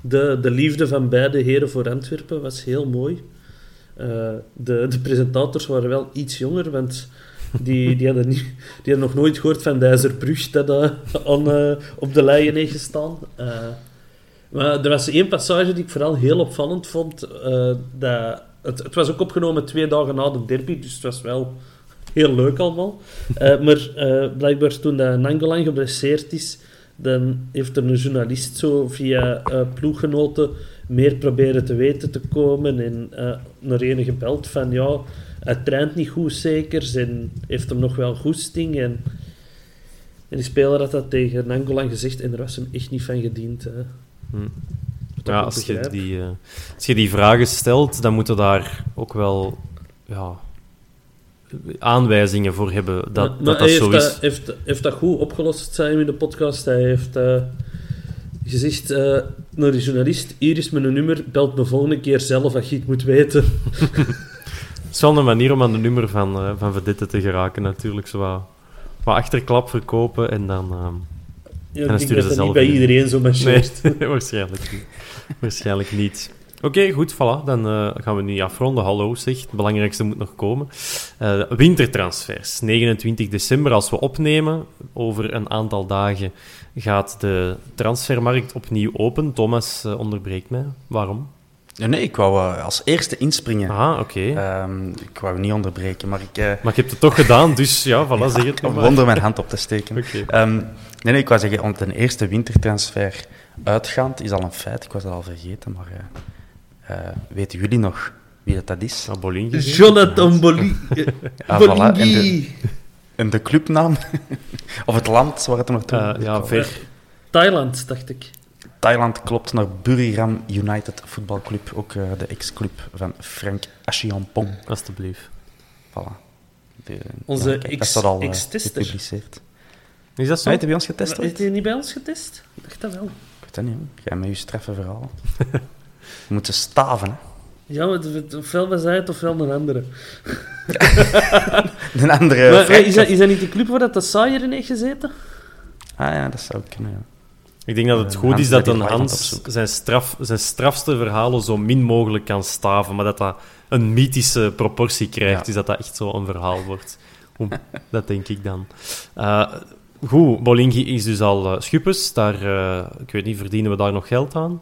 de, de liefde van beide heren voor Antwerpen was heel mooi. de, de presentators waren wel iets jonger, want... Die, die, hadden niet, die hadden nog nooit gehoord van de IJzerbrug dat op de leien heeft gestaan. Maar er was één passage die ik vooral heel opvallend vond. Uh, dat, het, het, was ook opgenomen twee dagen na de derby, dus het was wel heel leuk allemaal. Uh, maar uh, blijkbaar toen Nangolan geblesseerd is, dan heeft er een journalist zo via ploeggenoten meer proberen te weten te komen en naar ene gebeld van ja, hij traint niet goed zeker en heeft hem nog wel goesting en... En die speler had dat tegen Nangolan gezegd en er was hem echt niet van gediend. Hè. Hm. Ja, als je, die, uh, als je die vragen stelt, dan moeten daar ook wel ja, aanwijzingen voor hebben dat maar, dat, dat zo heeft is. Dat, heeft, heeft dat goed opgelost, zijn in de podcast. Hij heeft uh, gezegd, uh, naar de journalist, hier is mijn nummer, belt me volgende keer zelf als je het moet weten. Het is wel een manier om aan de nummer van, eh van Vedette te geraken, natuurlijk. Zo wat, wat achterklap verkopen en dan... Ja, dan ik sturen ze zelf niet bij in. iedereen zo marcheert. Nee, waarschijnlijk niet. Waarschijnlijk niet. Oké, goed, voilà. Dan eh, gaan we nu afronden. Hallo, zeg. Het belangrijkste moet nog komen. Eh, wintertransfers. 29 december, als we opnemen, over een aantal dagen gaat de transfermarkt opnieuw open. Thomas eh, onderbreekt mij. Waarom? Nee, nee, ik wou eh, als eerste inspringen. Ah, oké. Ehm, ik wou niet onderbreken, maar ik, eh, Maar ik heb het toch gedaan, dus ja, voilà, zeg het nog maar. wonder mijn hand op te steken. Oké. Ehm, nee, nee, ik wou zeggen, om de eerste wintertransfer uitgaand is al een feit. Ik was dat al vergeten, maar eh, eh, weten jullie nog wie dat, dat is? Ah, Bolingi. Jonathan Boli Ah, voilà. En de, Bolingi. en de clubnaam? of het land waar het er naartoe Eh, ja, ver. Thailand, dacht ik. Thailand klopt naar Buriram United voetbalclub, ook eh, de ex-club van Frank Achiampong. Alsjeblieft. Voilà. De- Onze kijk, ex- al eh, ex-tester. gepubliceerd. Is dat zo? Je bij ons getest? Heeft hij niet bij ons getest? Ik dacht dat wel. Ik weet dat niet, hoor. Jij met je straffe verhaal. Je moet ze staven, hè. Ja, ofwel was hij het, ofwel een andere. De andere... maar, maar Frank- is, dat, is dat niet de club waar dat de Saaier in heeft gezeten? Ah ja, dat zou kunnen, ja. Ik denk dat het Eh, goed is dat een Hans zijn, straf, zijn strafste verhalen zo min mogelijk kan staven, maar dat dat een mythische proportie krijgt, Ja. dus dat dat echt zo een verhaal wordt. Dat denk ik dan. Eh, goed, Bolingi is dus al uh, schuppes. Daar, ik weet niet, verdienen we daar nog geld aan?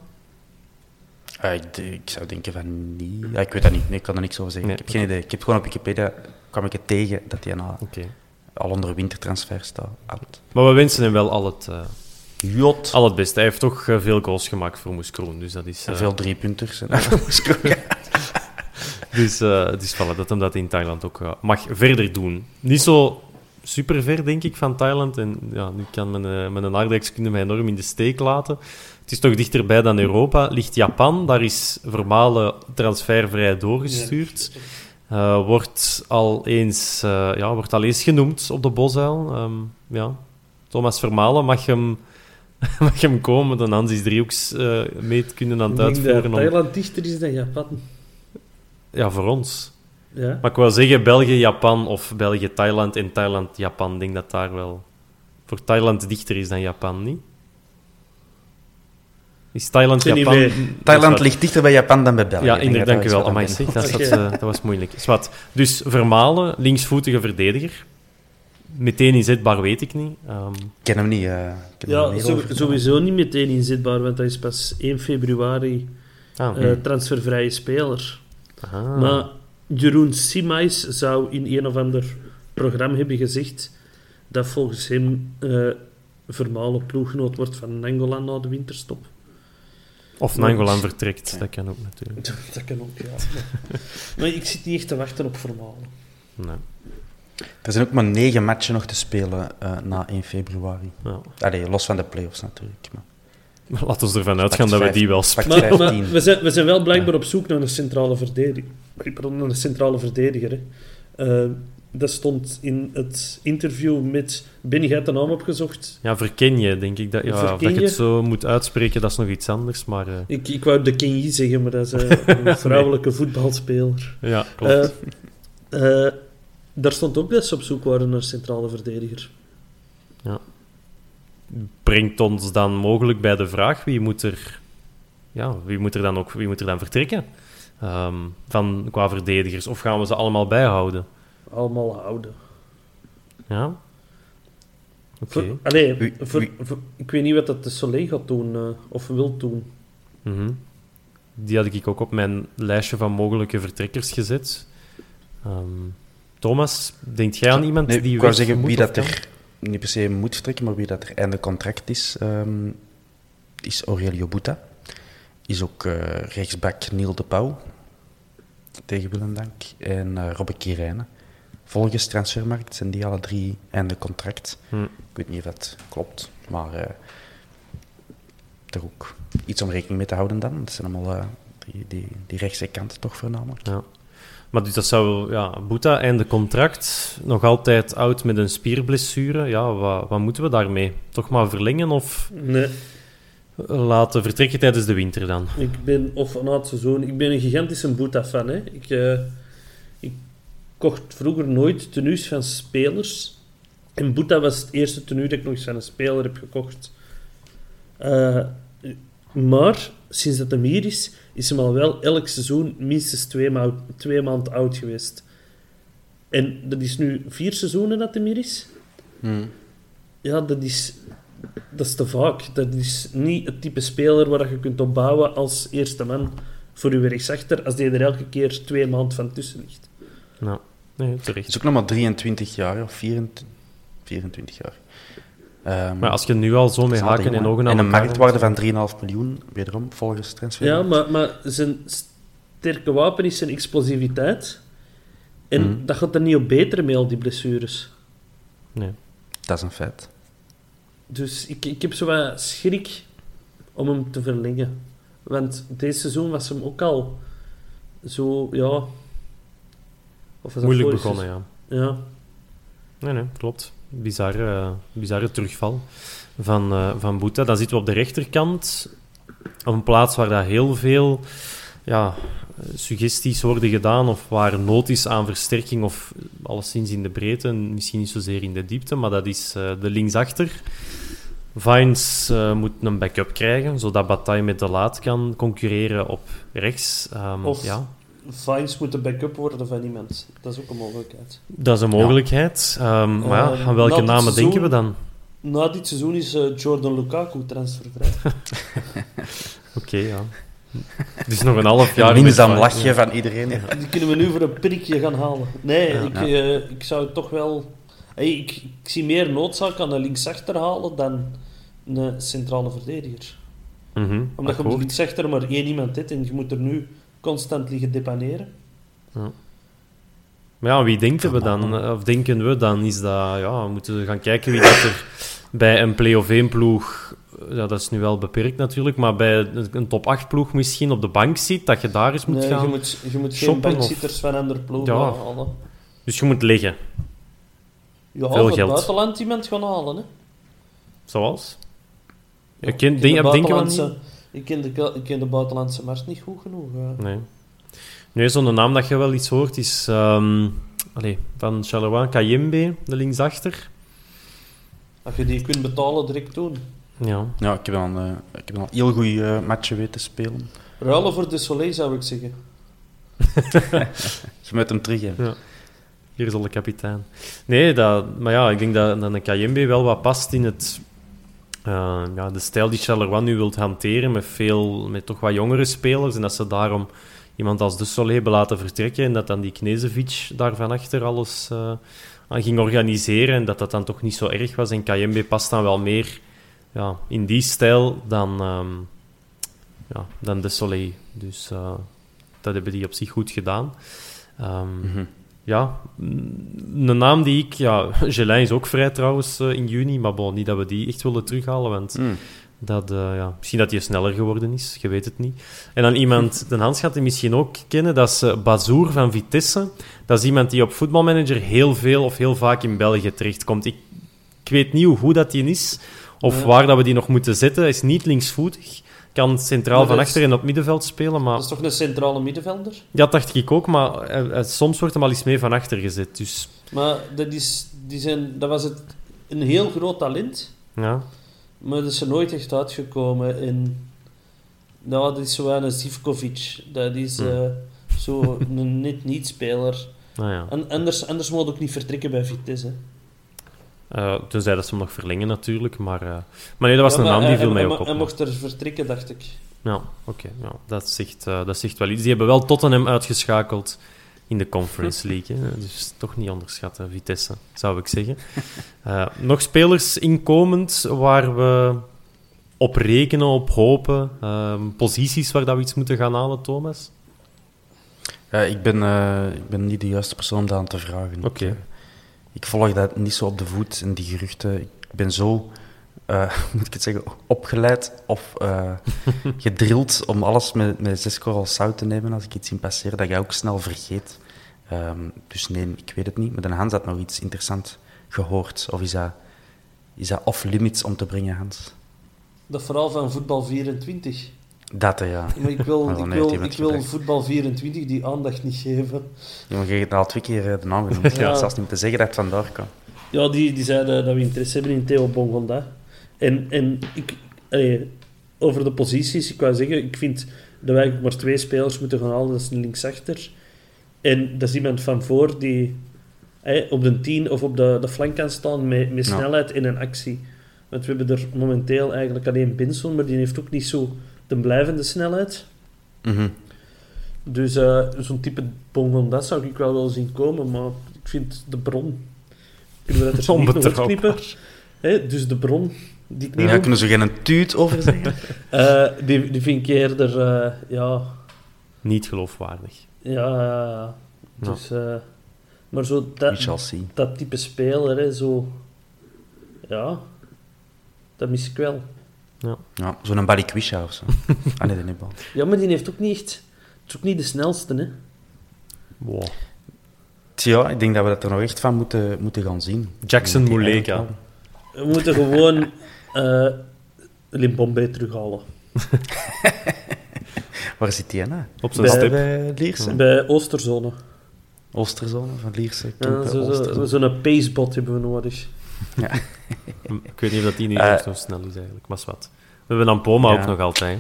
Ah, ik, zou denken van niet. Ja, ik weet dat niet. Nee, ik kan er niks over zeggen. Nee, ik heb geen idee. Ik heb gewoon op Wikipedia kwam ik het tegen dat hij na, Oké. al onder wintertransfer staat. Maar we wensen hem wel al het, Jot. al het beste. Hij heeft toch eh, veel goals gemaakt voor Moes Kroen, dus dat is... En eh, veel driepunters. En Dus, eh dus voilà, dat hem dat in Thailand ook mag verder doen. Niet zo super ver, denk ik, van Thailand. En ja, nu kan mijn, eh, mijn aardrijkskunde mij enorm in de steek laten. Het is toch dichterbij dan Europa. Ligt Japan, daar is Vermalen transfervrij doorgestuurd. Eh, wordt, al eens, eh, ja, wordt al eens genoemd op de bosuil. Ehm, ja. Thomas Vermalen mag hem, mag hem komen. Dan Hans is driehoeks eh mee te kunnen aan Ik het denk dat uitvoeren. om- Thailand dichter is dan Japan. Ja, voor ons. Ja. Maar ik wil zeggen België-Japan of België-Thailand en Thailand-Japan. Ik denk dat daar wel voor Thailand dichter is dan Japan, niet? Is Thailand-Japan... Geen Thailand ligt dichter bij Japan dan bij België. Ja, Ik denk inderdaad, dat dank u dat wel. Amai, zeg, dat, eh, dat was moeilijk. Zwat. Dus Vermalen, linksvoetige verdediger. Meteen inzetbaar, weet ik niet. Ehm, Ik ken hem niet. eh, hem Ja, niet zo- over. sowieso niet meteen inzetbaar, want hij is pas 1 februari ah, eh, transfervrije speler. ah. Maar Jeroen Simais zou in een of ander programma hebben gezegd dat volgens hem eh Vermalen ploeggenoot wordt van Angola na de winterstop. Of Nangolan vertrekt, dat kan ook natuurlijk. Dat kan ook, ja. Maar, maar ik zit niet echt te wachten op Vermalen. Nee. Er zijn ook maar negen matchen nog te spelen eh, na 1 februari. Ja. Allee, los van de play-offs natuurlijk. Maar. Maar Laten we ervan uitgaan dat we die wel spelen. Maar, maar 15. we, zijn, we zijn wel blijkbaar op zoek naar een centrale verdediger. Pardon, naar een centrale verdediger. Hè. Eh, dat stond in het interview met... Ben jij de naam opgezocht? Ja, verken je, denk ik. Dat, ja, Verken dat je het zo moet uitspreken, dat is nog iets anders. Maar eh, Ik, ik wou de Kenji zeggen, maar dat is een vrouwelijke voetbalspeler. ja, klopt. Eh, eh, daar stond ook dat ze op zoek waren naar een centrale verdediger. brengt ons dan mogelijk bij de vraag wie moet er, ja, wie moet er dan ook wie moet er dan vertrekken Ehm, van, qua verdedigers? Of gaan we ze allemaal bijhouden? Allemaal houden. Ja? Oké. Voor- Allee, Wie- voor- wie- voor- ik weet niet wat dat de Soleil gaat doen, eh, of wil doen. Mhm. Die had ik ook op mijn lijstje van mogelijke vertrekkers gezet. Ehm, Thomas, denkt jij aan iemand Nee, die ik wou zeggen wie dat kan? er niet per se moet vertrekken, maar wie dat er einde contract is, ehm, is Aurelio Buta. Is ook eh, rechtsback Niel de Pauw, tegen Willendank, en eh Robbe Kirijnen. Volgens Transfermarkt zijn die alle drie einde contract. Hm. Ik weet niet of dat klopt, maar eh er ook iets om rekening mee te houden dan. Dat zijn allemaal die, die, die rechtse kant toch voornamelijk. Ja. Maar dus dat zou, ja, Boeta einde contract, nog altijd oud met een spierblessure. Ja, wat, wat moeten we daarmee? Toch maar verlengen of Nee. laten vertrekken tijdens de winter dan. Ik ben, of na het seizoen, ik ben een gigantische Boeta-fan. Hè. Ik, eh, ik kocht vroeger nooit tenues van spelers. En Boeta was het eerste tenue dat ik nog eens van een speler heb gekocht. Eh, maar sinds dat hem hier is, is hem al wel elk seizoen minstens twee, ma twee maanden oud geweest. En dat is nu vier seizoenen dat hij hier is. Ja, dat is, dat is te vaak. Dat is niet het type speler waar je kunt opbouwen als eerste man voor je rechtsachter, als die er elke keer twee maanden van tussen ligt. Nou, nee, Hij terecht. is ook nog maar 23 jaar, of 24, 24 jaar. Ehm, Maar als je nu al zo met is haken en ding, ogen aan En een marktwaarde van 3,5 miljoen, wederom, volgens transfer. Ja, maar, maar zijn sterke wapen is zijn explosiviteit. En Mhm. dat gaat er niet op beter mee, al die blessures. Nee. Dat is een feit. Dus ik, ik heb zo wat schrik om hem te verlengen. Want deze seizoen was hem ook al zo, ja... Of Moeilijk begonnen, ja. Ja. Nee, nee, klopt. Bizarre, bizarre terugval van, eh van Boeta. Dan zitten we op de rechterkant, op een plaats waar dat heel veel ja, suggesties worden gedaan of waar nood is aan versterking of alleszins in de breedte en misschien niet zozeer in de diepte, maar dat is eh, de linksachter. Vines eh, moet een backup krijgen, zodat Bataille met de laat kan concurreren op rechts. Ehm, Of- ja, Vines moet de backup worden van iemand. Dat is ook een mogelijkheid. dat is een mogelijkheid. Ehm, maar ja, Eh, aan welke na dit namen seizoen- denken we dan? Na dit seizoen is eh, Jordan Lukaku transfervrij. Oké, ja. Dus nog een half jaar. Ja, dan Vine, lachje ja. van iedereen. ja. Die kunnen we nu voor een prikje gaan halen. Nee, Ja. ik, eh, ik zou toch wel... Hey, ik, ik zie meer noodzaak aan een linksachter halen dan een centrale verdediger. Mhm, Omdat je op linksachter maar één iemand hebt en je moet er nu constant liggen depaneren. Maar ja, wie denken we dan? Of denken we dan? Is dat, ja, we moeten gaan kijken wie dat er bij een play-off 1 ploeg, ja, dat is nu wel beperkt natuurlijk, maar bij een top 8 ploeg misschien op de bank zit, dat je daar eens moet nee, gaan. je moet, je moet geen shoppen of- bankzitters van andere ploegen Ja. halen. Dus je moet liggen. Ja, Veel geld. buitenland iemand gaan halen. Hè. Zoals? Je Ik kent, ken denk, de denken we niet? Ik ken, de, ik ken de buitenlandse markt niet goed genoeg. eh. Nee. Nee, zo'n naam dat je wel iets hoort is ehm allee, van Charleroi, Kayembe, de linksachter. Als je die kunt betalen, direct doen. Ja. Ja, ik heb dan, eh, ik heb dan heel goede matchen weten spelen. Ruilen voor de Soleil, zou ik zeggen. Je moet hem terug hebben. Ja. Hier is al de kapitein. Nee, dat, maar ja, ik denk dat, dat een Kayembe wel wat past in het, eh, ja, de stijl die Charleroi nu wilt hanteren, met, veel, met toch wat jongere spelers. En dat ze daarom iemand als De Soleil hebben laten vertrekken en dat dan die Knezevic daar van achter alles eh, aan ging organiseren. En dat dat dan toch niet zo erg was. En Kayembe past dan wel meer ja, in die stijl dan, ehm, ja, dan De Soleil. Dus eh, dat hebben die op zich goed gedaan. Ehm, Mhm. Ja, een naam die ik... Ja, Gelin is ook vrij trouwens eh, in juni, maar bon, niet dat we die echt willen terughalen, want Mm. dat, eh, ja, misschien dat hij sneller geworden is, je weet het niet. En dan iemand, de Hans gaat hij misschien ook kennen, dat is eh, Bazour van Vitesse. Dat is iemand die op voetbalmanager heel veel of heel vaak in België terechtkomt. Ik, ik weet niet hoe goed dat die is, of Ja. waar dat we die nog moeten zetten. Hij is niet linksvoetig, kan centraal van achter en op middenveld spelen, maar... Dat is toch een centrale middenvelder? Ja, dat dacht ik ook, maar hij- hij- soms wordt hem al eens mee van achter gezet. Dus Maar dat, is, die zijn, dat was het, een heel groot talent, ja, maar dat is er nooit echt uitgekomen. En, nou, dat is zo een Zivkovic. Dat is Hmm. eh, zo een net niet-speler. nou ja. En anders, anders moet ook niet vertrekken bij Vitesse. hè. Eh, tenzij dat ze hem nog verlengen natuurlijk, maar... eh, maar nee, dat was Ja, een naam die viel mij hij- ook op. Hij maar- mocht er vertrekken, dacht ik. Ja, oké. ja, dat, zegt, eh, dat zegt wel iets. Die hebben wel Tottenham uitgeschakeld in de Conference League. Hè. Dus toch niet onderschatten, Vitesse, zou ik zeggen. Eh, nog spelers inkomend waar we op rekenen, op hopen. Ehm, posities waar dat we iets moeten gaan halen, Thomas? Ja, ik, ben, eh, ik ben niet de juiste persoon om dat aan te vragen. Oké. Ik volg dat niet zo op de voet en die geruchten. Ik ben zo, eh, moet ik het zeggen, opgeleid of eh, gedrild om alles met, met zes korrels zout te nemen als ik iets zie passeren, dat je ook snel vergeet. Ehm, dus nee, ik weet het niet. Maar dan Hans had nog iets interessants gehoord. Of is dat, is dat off-limits om te brengen, Hans? Dat verhaal van voetbal 24. Dat, ja. Maar ik wil, Maar ik wil, ik wil gebracht. voetbal 24 die aandacht niet geven. Je mag het al twee keer eh, de naam genoemd. Ja. ja. Zelfs niet te zeggen dat het vandaar kan. Ja, die, die zeiden dat we interesse hebben in Theo Bongonda. En, en ik, allee, over de posities, ik wou zeggen, ik vind dat wij maar twee spelers moeten gaan halen. Dat is een linksachter. En dat is iemand van voor die hè, op de 10 of op de, de flank kan staan met, met Ja. snelheid en een actie. Want we hebben er momenteel eigenlijk alleen Benson, maar die heeft ook niet zo de blijvende snelheid. Mhm. Dus eh, zo'n type Bongonda zou ik wel wel zien komen, maar ik vind de bron... Kunnen we dat er niet uitknippen? Hè, dus de bron, die ik niet Daar noem, kunnen ze geen tuut over zeggen. eh, die, die vind ik eerder... eh, ja, Niet geloofwaardig. ja, ja, ja. Dus, eh, maar zo dat, dat type speler, hè, zo... Ja, dat mis ik wel. Ja, zo'n Balikwisha of zo. ah nee. Ja, maar die heeft ook niet echt... Het is ook niet de snelste, hè. Wow. Tja, ik denk dat we dat er nog echt van moeten, moeten gaan zien. Jackson Muleka. We moeten gewoon eh Limbombe terughalen. Waar zit die nou? Op zijn Bij- stip. Bij Lierse? Bij Oosterzone. Oosterzone van Lierse. Ja, Kempen, zo- zo-. Zo'n pacebot hebben we nodig. Ik weet niet of dat die nu Eh, zo snel is eigenlijk, maar is wat. We hebben dan Poma Ja. ook nog altijd.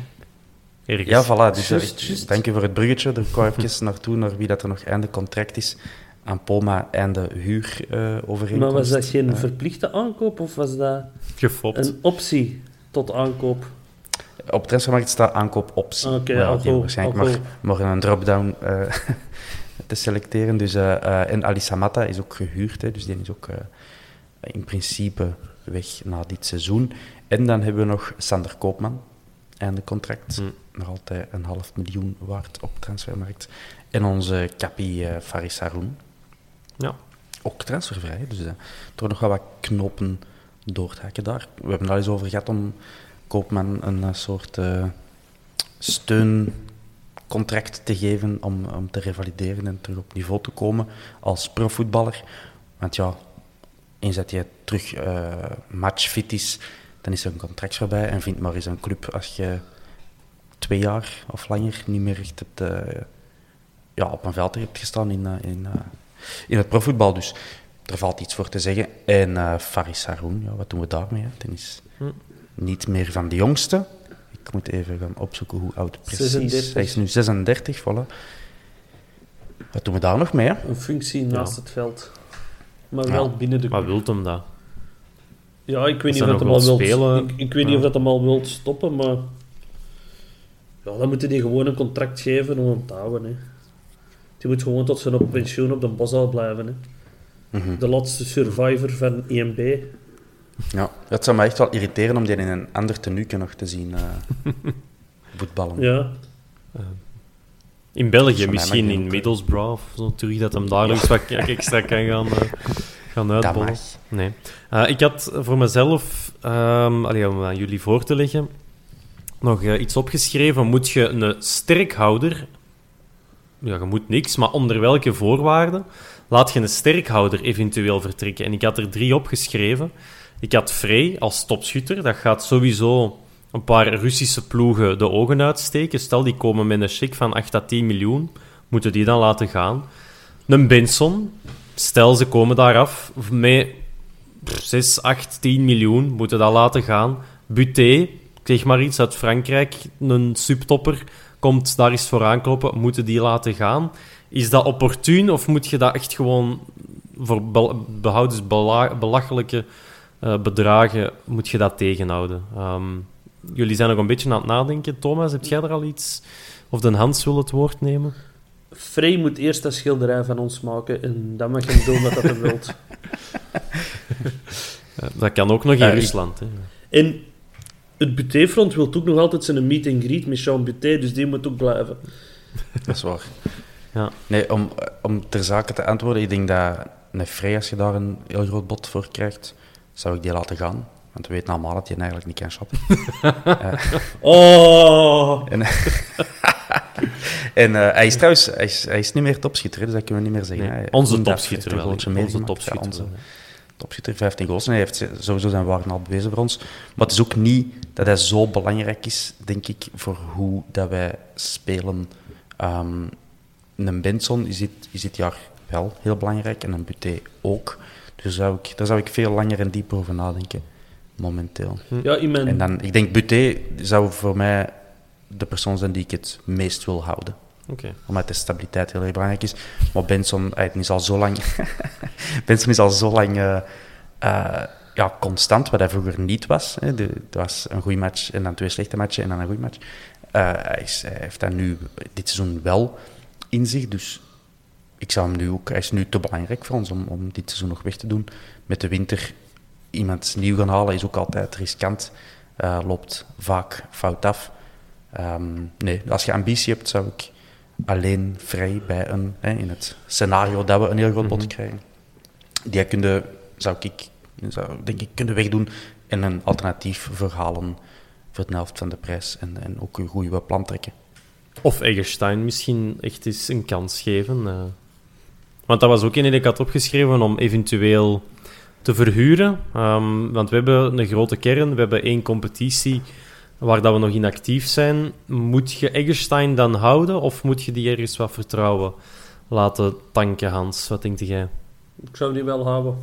Ergens. Ja, voilà. Dus eh, dank je voor het bruggetje. Daar kwam ik even naartoe, naar wie dat er nog einde contract is. Aan Poma einde huur eh overeenkomst. Maar was dat geen verplichte aankoop of was dat Gefopt. een optie tot aankoop? Op transfermarkt staat aankoopoptie. Oké, Maar ja, goed, waarschijnlijk al maar, een drop-down eh, te selecteren. Dus, eh, eh, en Ali Samatta is ook gehuurd, hè, dus die is ook eh, in principe weg na dit seizoen. En dan hebben we nog Sander Koopman, einde contract. Hm. Nog altijd een half miljoen waard op transfermarkt. En onze Capi eh, Faris Haroun, Ja. ook transfervrij. Dus eh toch nog wel wat knopen door te hakken daar. We hebben het al eens over gehad om Koopman een eh, soort steuncontract te geven om, om te revalideren en terug op niveau te komen als profvoetballer. Want ja, eens dat je terug eh, matchfit is, dan is er een contract voorbij en vind maar eens een club als je twee jaar of langer niet meer echt hebt, eh, ja, op een veld hebt gestaan in, eh, in, eh, in het profvoetbal. Dus er valt iets voor te zeggen. En eh Faris Haroun, ja, wat doen we daarmee? Die is Hm. niet meer van de jongste. Ik moet even gaan opzoeken hoe oud precies. 36. Hij is nu 36, voilà. Wat doen we daar nog mee? Hè? Een functie naast het veld. Maar Ja. wel binnen de Maar wilt hem dat? Ja, ik weet niet of dat hem al wil wilt spelen, Ik, ik weet niet of dat hem al wilt stoppen, maar... Ja, dan moeten die gewoon een contract geven om hem te houden, hè. Die moet gewoon tot zijn op pensioen op de Bosal blijven, hè. Mhm. De laatste survivor van IMB. Ja, dat zou me echt wel irriteren om die in een ander tenuke nog te zien eh, voetballen. Ja. In België, misschien in Middlesbrough of zo terug, dat hem daar nog eens wat extra kan gaan, eh, gaan uitbollen. Nee. Eh, ik had voor mezelf, ehm, allee, om aan jullie voor te leggen, nog eh, iets opgeschreven. Moet je een sterkhouder, ja, je moet niks, maar onder welke voorwaarden laat je een sterkhouder eventueel vertrekken? En ik had er drie opgeschreven. Ik had Frey als topschutter, dat gaat sowieso een paar Russische ploegen de ogen uitsteken. Stel, die komen met een check van 8 à 10 miljoen, moeten die dan laten gaan. Een Benson, stel ze komen daar af met 6, 8, 10 miljoen, moeten dat laten gaan. Buté, zeg maar iets uit Frankrijk, een subtopper, komt daar eens voor aankloppen, moeten die laten gaan. Is dat opportun of moet je dat echt gewoon voor behoudens bela- belachelijke eh, bedragen, moet je dat tegenhouden? Ehm, jullie zijn nog een beetje aan het nadenken. Thomas, heb jij er al iets? Of de Hans wil het woord nemen? Frey moet eerst dat schilderij van ons maken en dan mag je doen wat dat hij wilt. Dat kan ook nog in Rusland. Hè. En het Buté-front wil ook nog altijd zijn meet and greet met Jean Buté, dus die moet ook blijven. Dat is waar. Ja. Nee, om, om ter zake te antwoorden, ik denk dat een Frey, als je daar een heel groot bod voor krijgt, zou ik die laten gaan. Want we weten allemaal dat hij eigenlijk niet kan shoppen. Oh! En, en eh, hij is trouwens hij is, hij is niet meer topschutter, hè, dus dat kunnen we niet meer zeggen. Nee, onze Koendaf topschutter heeft er wel. Onze gemaakt. Ja, topschutter onze wel. topschutter, 15 goals. En hij heeft sowieso zijn waarde al bewezen voor ons. Maar het is ook niet dat hij zo belangrijk is, denk ik, voor hoe dat wij spelen. Um, een Benson is dit, is dit jaar wel heel belangrijk en een Buté ook. Dus zou ik, daar zou ik veel langer en dieper over nadenken, momenteel. Ja, in mijn... En dan, ik denk Buté zou voor mij de persoon zijn die ik het meest wil houden. Oké. Omdat de stabiliteit heel erg belangrijk is. Maar Benson hij is al zo lang, Benson is al zo lang uh, uh, ja, constant, wat hij vroeger niet was. Hè. De, het was een goede match en dan twee slechte matchen en dan een goede match. Uh, hij, is, hij, heeft dat nu dit seizoen wel in zich. Dus ik zou hem nu ook, hij is nu te belangrijk voor ons om, om dit seizoen nog weg te doen. Met de winter iemand nieuw gaan halen is ook altijd riskant. Uh, loopt vaak fout af. Um, nee, als je ambitie hebt, zou ik alleen vrij bij een, hè, in het scenario dat we een heel groot bod krijgen. Die kunnen, zou ik, zou, denk ik, kunnen wegdoen en een alternatief verhalen voor de helft van de prijs en, en ook een goede plan trekken. Of Egerstein misschien echt eens een kans geven. Uh. Want dat was ook een die ik had opgeschreven om eventueel te verhuren. Um, want we hebben een grote kern, we hebben één competitie waar dat we nog inactief zijn. Moet je Egerstein dan houden of moet je die ergens wat vertrouwen laten tanken, Hans? Wat denk jij? Ik zou die wel houden.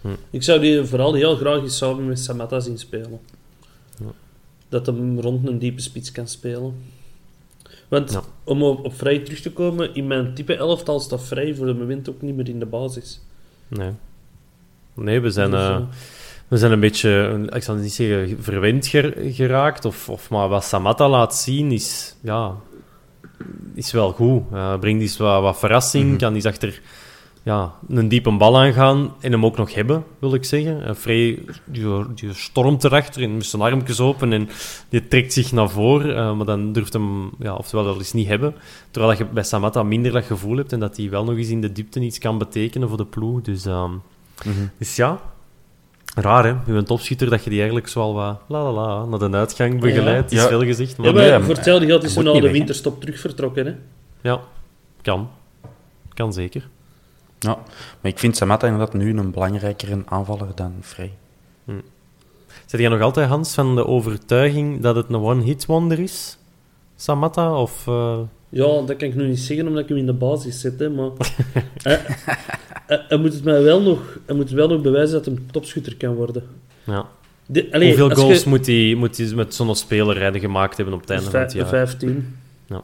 Hm. Ik zou die vooral heel graag eens samen met Samatta zien spelen. Dat hem rond een diepe spits kan spelen. Want ja. om op, op vrij terug te komen, in mijn type elftal staat vrij voor de moment ook niet meer in de basis. Nee. Nee, we zijn, uh, we zijn een beetje, ik zal niet zeggen verwend geraakt, of, of maar wat Samatta laat zien is, ja, is wel goed. Uh, brengt iets wat, wat verrassing, mm -hmm. kan iets achter ja, een diepe bal aangaan en hem ook nog hebben, wil ik zeggen. Uh, Frey die, die stormt erachter en met zijn armpjes open en die trekt zich naar voren, uh, maar dan durft hem, ja, oftewel dat eens niet hebben. Terwijl je bij Samatta minder dat gevoel hebt en dat hij wel nog eens in de diepte iets kan betekenen voor de ploeg. Dus, uh, mm -hmm. dus ja, raar hè, uw topschutter, dat je die eigenlijk zo al wat la la la naar de uitgang begeleidt, ja. is veel gezegd. Maar, ja, maar nee, voor hetzelfde geld is toen al de winterstop terug vertrokken. Hè? Ja, kan. Kan zeker. Ja, maar ik vind Samatta inderdaad nu een belangrijkere aanvaller dan Frey. Hm. Zit jij nog altijd, Hans, van de overtuiging dat het een one-hit wonder is? Samatta? Of, uh... Ja, dat kan ik nu niet zeggen omdat ik hem in de basis zit, hè, maar... hij, hij, hij, moet het mij wel nog, hij moet wel nog bewijzen dat hij topschutter kan worden. Ja. De, allee, Hoeveel goals je... moet hij moet met zo'n speler gemaakt hebben op het einde van het jaar? 15. Ja.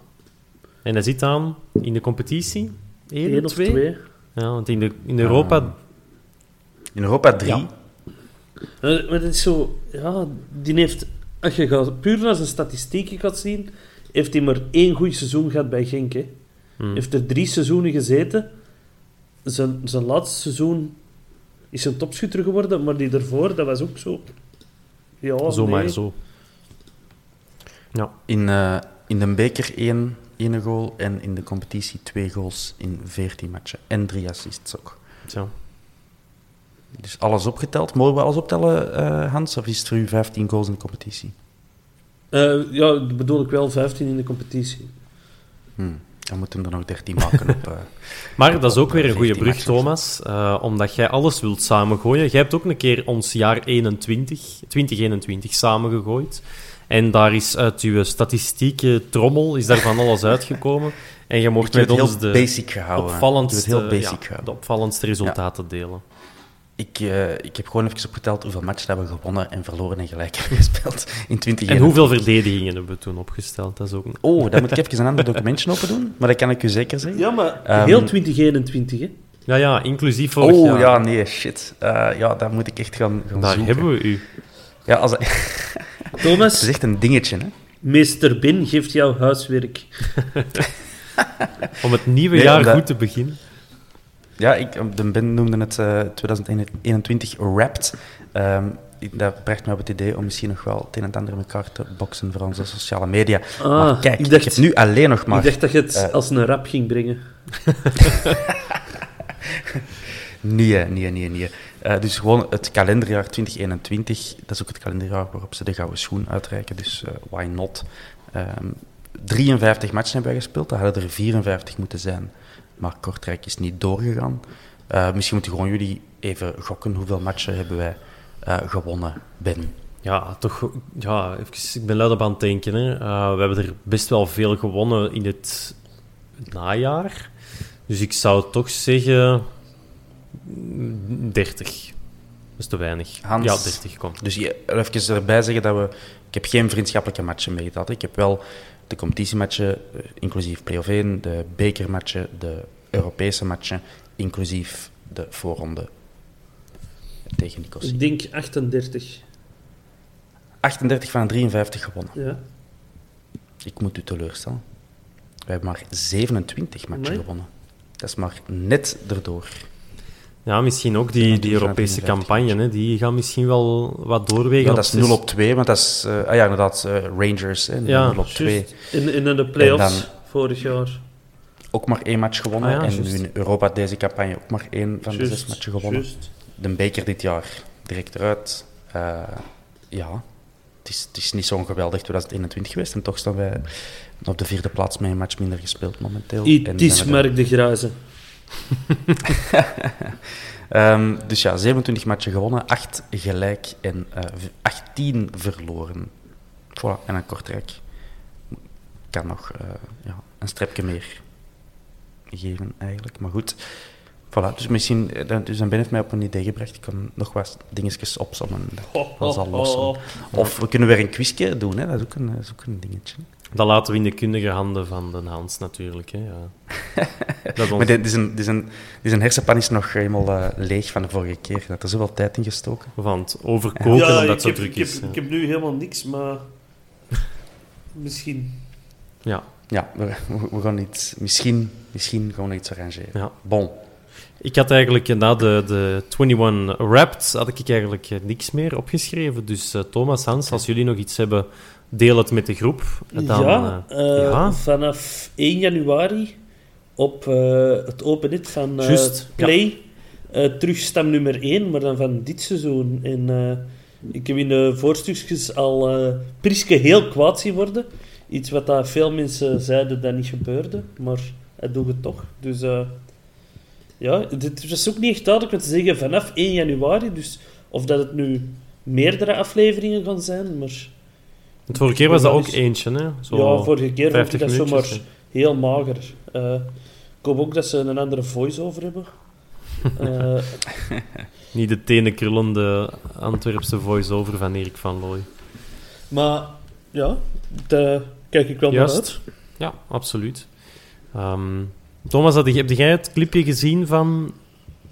En hij zit aan in de competitie? 1 of 2? Ja, want in, de, in Europa... Uh, in Europa drie. Ja. Maar het is zo... Ja, die heeft... Als je gaat, puur naar zijn statistieken gaat zien, heeft hij maar één goed seizoen gehad bij Genk. Hè. Hmm. heeft er drie seizoenen gezeten. Zijn, zijn laatste seizoen is een topschutter geworden, maar die ervoor, dat was ook zo... Ja, Zomaar nee. zo. Ja. In, uh, in de beker één één goal en in de competitie twee goals in 14 matchen. En drie assists ook. Zo. Dus alles opgeteld. Mogen we alles optellen, uh, Hans? Of is het voor u 15 goals in de competitie? Uh, ja, dat bedoel ik wel 15 in de competitie. Hmm. Dan moeten we er nog 13 maken op. Uh, maar dat is ook weer een goede brug, matches. Thomas. Uh, omdat jij alles wilt samengooien. Jij hebt ook een keer ons jaar 21, 2021 samengegooid. En daar is uit uw statistieke trommel is daar van alles uitgekomen. En je mocht met ons de, basic gehouden. Opvallendste, heel basic ja, de opvallendste resultaten ja. delen. Ik, uh, ik heb gewoon even opgeteld hoeveel matches hebben we gewonnen en verloren en gelijk hebben gespeeld in 20 En hoeveel verdedigingen hebben we toen opgesteld? Dat is ook... Oh, dan moet ik even een ander documentje open doen, maar dat kan ik u zeker zeggen. Ja, maar um, heel 2021, hè? Ja, ja, inclusief vorig oh, jaar. ja, nee, shit. Uh, ja, daar moet ik echt gaan, gaan daar zoeken. hebben we u. Ja, als... Thomas. Het is echt een dingetje, hè? Meester Bin geeft jou huiswerk. Om het nieuwe nee, jaar dat... goed te beginnen. Ja, ik, de Ben noemde het uh, 2021 Wrapped. Um, dat bracht me op het idee om misschien nog wel het een en ander in elkaar te boksen voor onze sociale media. Ah, maar kijk, ik, dacht, ik heb nu alleen nog maar... Ik dacht dat je het uh, als een rap ging brengen. nee, nee, nee, nee. Uh, dus gewoon het kalenderjaar 2021, dat is ook het kalenderjaar waarop ze de gouden schoen uitreiken, dus why not? Um, 53 matchen hebben wij gespeeld, dat hadden er 54 moeten zijn, maar Kortrijk is niet doorgegaan. Uh, misschien moeten gewoon jullie even gokken. Hoeveel matchen hebben wij eh, gewonnen, Ben? Ja, toch. Ja, even, ik ben luid op aan het denken. Hè. Eh, we hebben er best wel veel gewonnen in het najaar. Dus ik zou toch zeggen. mm, 30. Dat is te weinig. Hans? Ja, 30 kom. Dus je, even erbij zeggen dat we... Ik heb geen vriendschappelijke matchen meegedaan. Ik heb wel de competitiematchen, eh, inclusief play-off 1, de bekermatchen, de Europese matchen, inclusief de voorronde tegen Nicosia. Ik denk 38. 38 van 53 gewonnen. Ja. Ik moet u teleurstellen. We hebben maar 27 matchen Amai. gewonnen. Dat is maar net erdoor. Ja, misschien ook die, die Europese 54 campagne. Hè, die gaan misschien wel wat doorwegen. Ja, dat is zes- 0 op 2, want dat is... eh, ah ja, inderdaad, eh, Rangers, hè, Ja, 0 op 2. Juist. In, in de play-offs dan- vorig jaar. Ook maar één match gewonnen. Ah ja, en nu in Europa deze campagne ook maar één van de zes matchen gewonnen. juist. De beker dit jaar direct eruit. Eh, ja, het is, het is niet zo'n geweldig 2021 geweest. En toch staan wij op de vierde plaats met een match minder gespeeld momenteel. En Het is Mark de Graze. Ehm, dus ja, 27 matchen gewonnen, 8 gelijk en eh, v- 18 verloren. Voilà, en een Kortrijk kan nog eh, ja, een strepje meer geven, eigenlijk. Maar goed, voilà. Dus misschien, eh, dus dan ben het mij op een idee gebracht. Ik kan nog wat dingetjes opzommen. Dat ik zal lossen. Of we kunnen weer een quizje doen, hè. dat is ook een, dat is ook een dingetje. Dat laten we in de kundige handen van de Hans natuurlijk. Hè, ja. Dat is ons- Maar dit is een, dit is een, dit is een hersenpan is nog helemaal eh, leeg van de vorige keer. Dat er zoveel tijd in gestoken. van het overkoken ja, omdat het ik zo heb, druk ik, heb, is. ja. ik heb nu helemaal niks, maar misschien. Ja. Ja, we, gaan iets, misschien, misschien gaan we iets arrangeren. Ja. Bon. Ik had eigenlijk eh, na de, de 21 Wrapped had ik eigenlijk eh, niks meer opgeschreven. Dus Thomas, Hans, als jullie nog iets hebben, deel het met de groep. Dan, ja, eh, eh, ja. vanaf 1 januari op eh, het Open Net van. Play. terug stam nummer 1, maar dan van dit seizoen. En ik heb in de voorstukjes al Priske heel kwaad zien worden. Iets wat dat veel mensen zeiden dat niet gebeurde, maar hij doet het toch. Dus ja, dit was ook niet echt duidelijk te zeggen vanaf 1 januari. Dus of dat het nu meerdere afleveringen gaan zijn, maar... de vorige keer was dat ook eentje. Hè? Zo ja, vorige keer vond ik 50 dat zomaar hè. heel mager. Eh, ik hoop ook dat ze een andere voice-over hebben. Eh, Niet de tenenkrullende Antwerpse voice-over van Erik van Looy. maar ja, daar kijk ik wel naar uit. Ja, absoluut. Ehm, Thomas, had, heb jij het clipje gezien van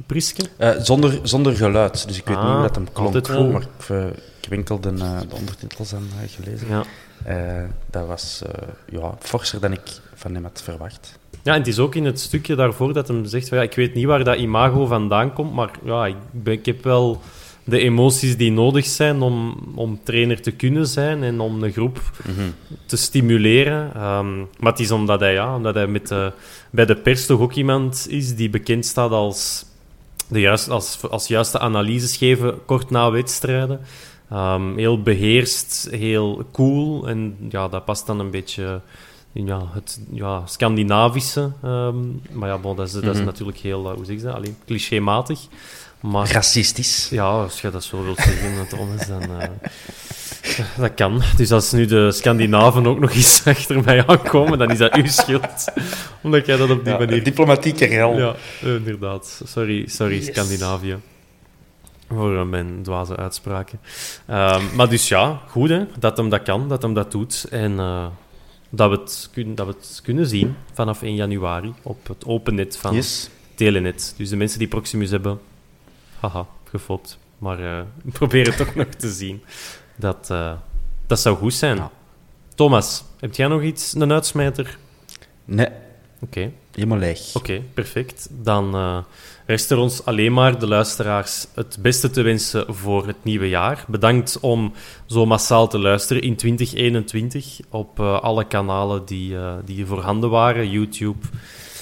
Priske? Eh, zonder, zonder geluid, dus ik weet niet Ah, hoe dat hem klonk. goed. Maar ik, eh, ik heb enkel de, eh, de ondertitels aan gelezen. Ja. Eh, dat was eh, ja, forser dan ik van hem had verwacht. Ja, en het is ook in het stukje daarvoor dat hem zegt van ja, ik weet niet waar dat imago vandaan komt, maar ja, ik, ben, ik heb wel de emoties die nodig zijn om, om trainer te kunnen zijn en om een groep te stimuleren. Ehm, maar het is omdat hij, ja, omdat hij met de, bij de pers toch ook iemand is die bekend staat als, de als, als juiste analyses geven kort na wedstrijden. Ehm, heel beheerst, heel cool. En ja, dat past dan een beetje in ja, het ja, Scandinavische. ehm, maar ja, bon, dat, is, dat is natuurlijk heel, eh, hoe zeg je dat? Allee, clichématig. Maar Racistisch. ja, als je dat zo wilt zeggen, Thomas, dan... eh, dat kan. Dus als nu de Scandinaven ook nog eens achter mij aankomen, dan is dat uw schuld. Omdat jij dat op die Ja, manier... diplomatieke rel. Ja, eh, inderdaad. Sorry, sorry Scandinavië. Voor eh, mijn dwaze uitspraken. Ehm, maar dus ja, goed hè, dat hem dat kan, dat hem dat doet. En eh, dat, we het kun, dat we het kunnen zien vanaf 1 januari op het open net van Yes. Telenet. Dus de mensen die Proximus hebben, haha, gefopt. Maar eh probeer het toch nog te zien. Dat, eh, dat zou goed zijn. Ja. Thomas, heb jij nog iets, een uitsmijter? Nee, Oké. helemaal leeg. Oké, perfect. Dan eh rest er ons alleen maar de luisteraars het beste te wensen voor het nieuwe jaar. Bedankt om zo massaal te luisteren in 2021 op alle kanalen die, die voorhanden waren. YouTube,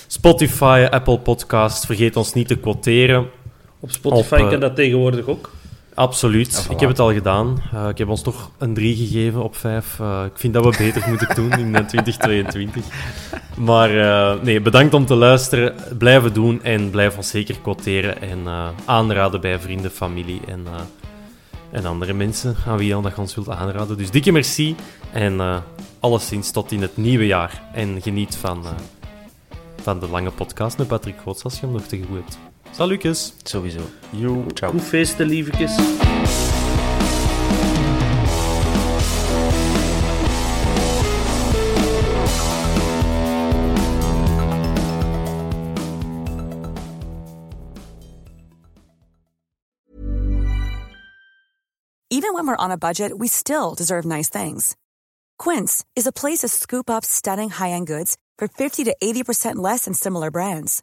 Spotify, Apple Podcast. Vergeet ons niet te quoteren. Op Spotify Op, eh, kan dat tegenwoordig ook. Absoluut. voilà. Ik heb het al gedaan. Eh, ik heb ons toch een 3 gegeven op 5. ik vind dat we beter moeten doen in eh, 2022. Maar eh, nee, bedankt om te luisteren. Blijven doen en blijf ons zeker quoteren en eh, aanraden bij vrienden, familie en, eh, en andere mensen aan wie je dat ons wilt aanraden. Dus dikke merci en eh, alleszins tot in het nieuwe jaar. En geniet van, eh, van de lange podcast met Patrick Goots als je hem nog te goed hebt. Salutjes! Sowieso. Yo, ciao. Goed feesten, liefjes. Even when we're on a budget, we still deserve nice things. Quince is a place to scoop up stunning high-end goods for 50 to 80% less than similar brands.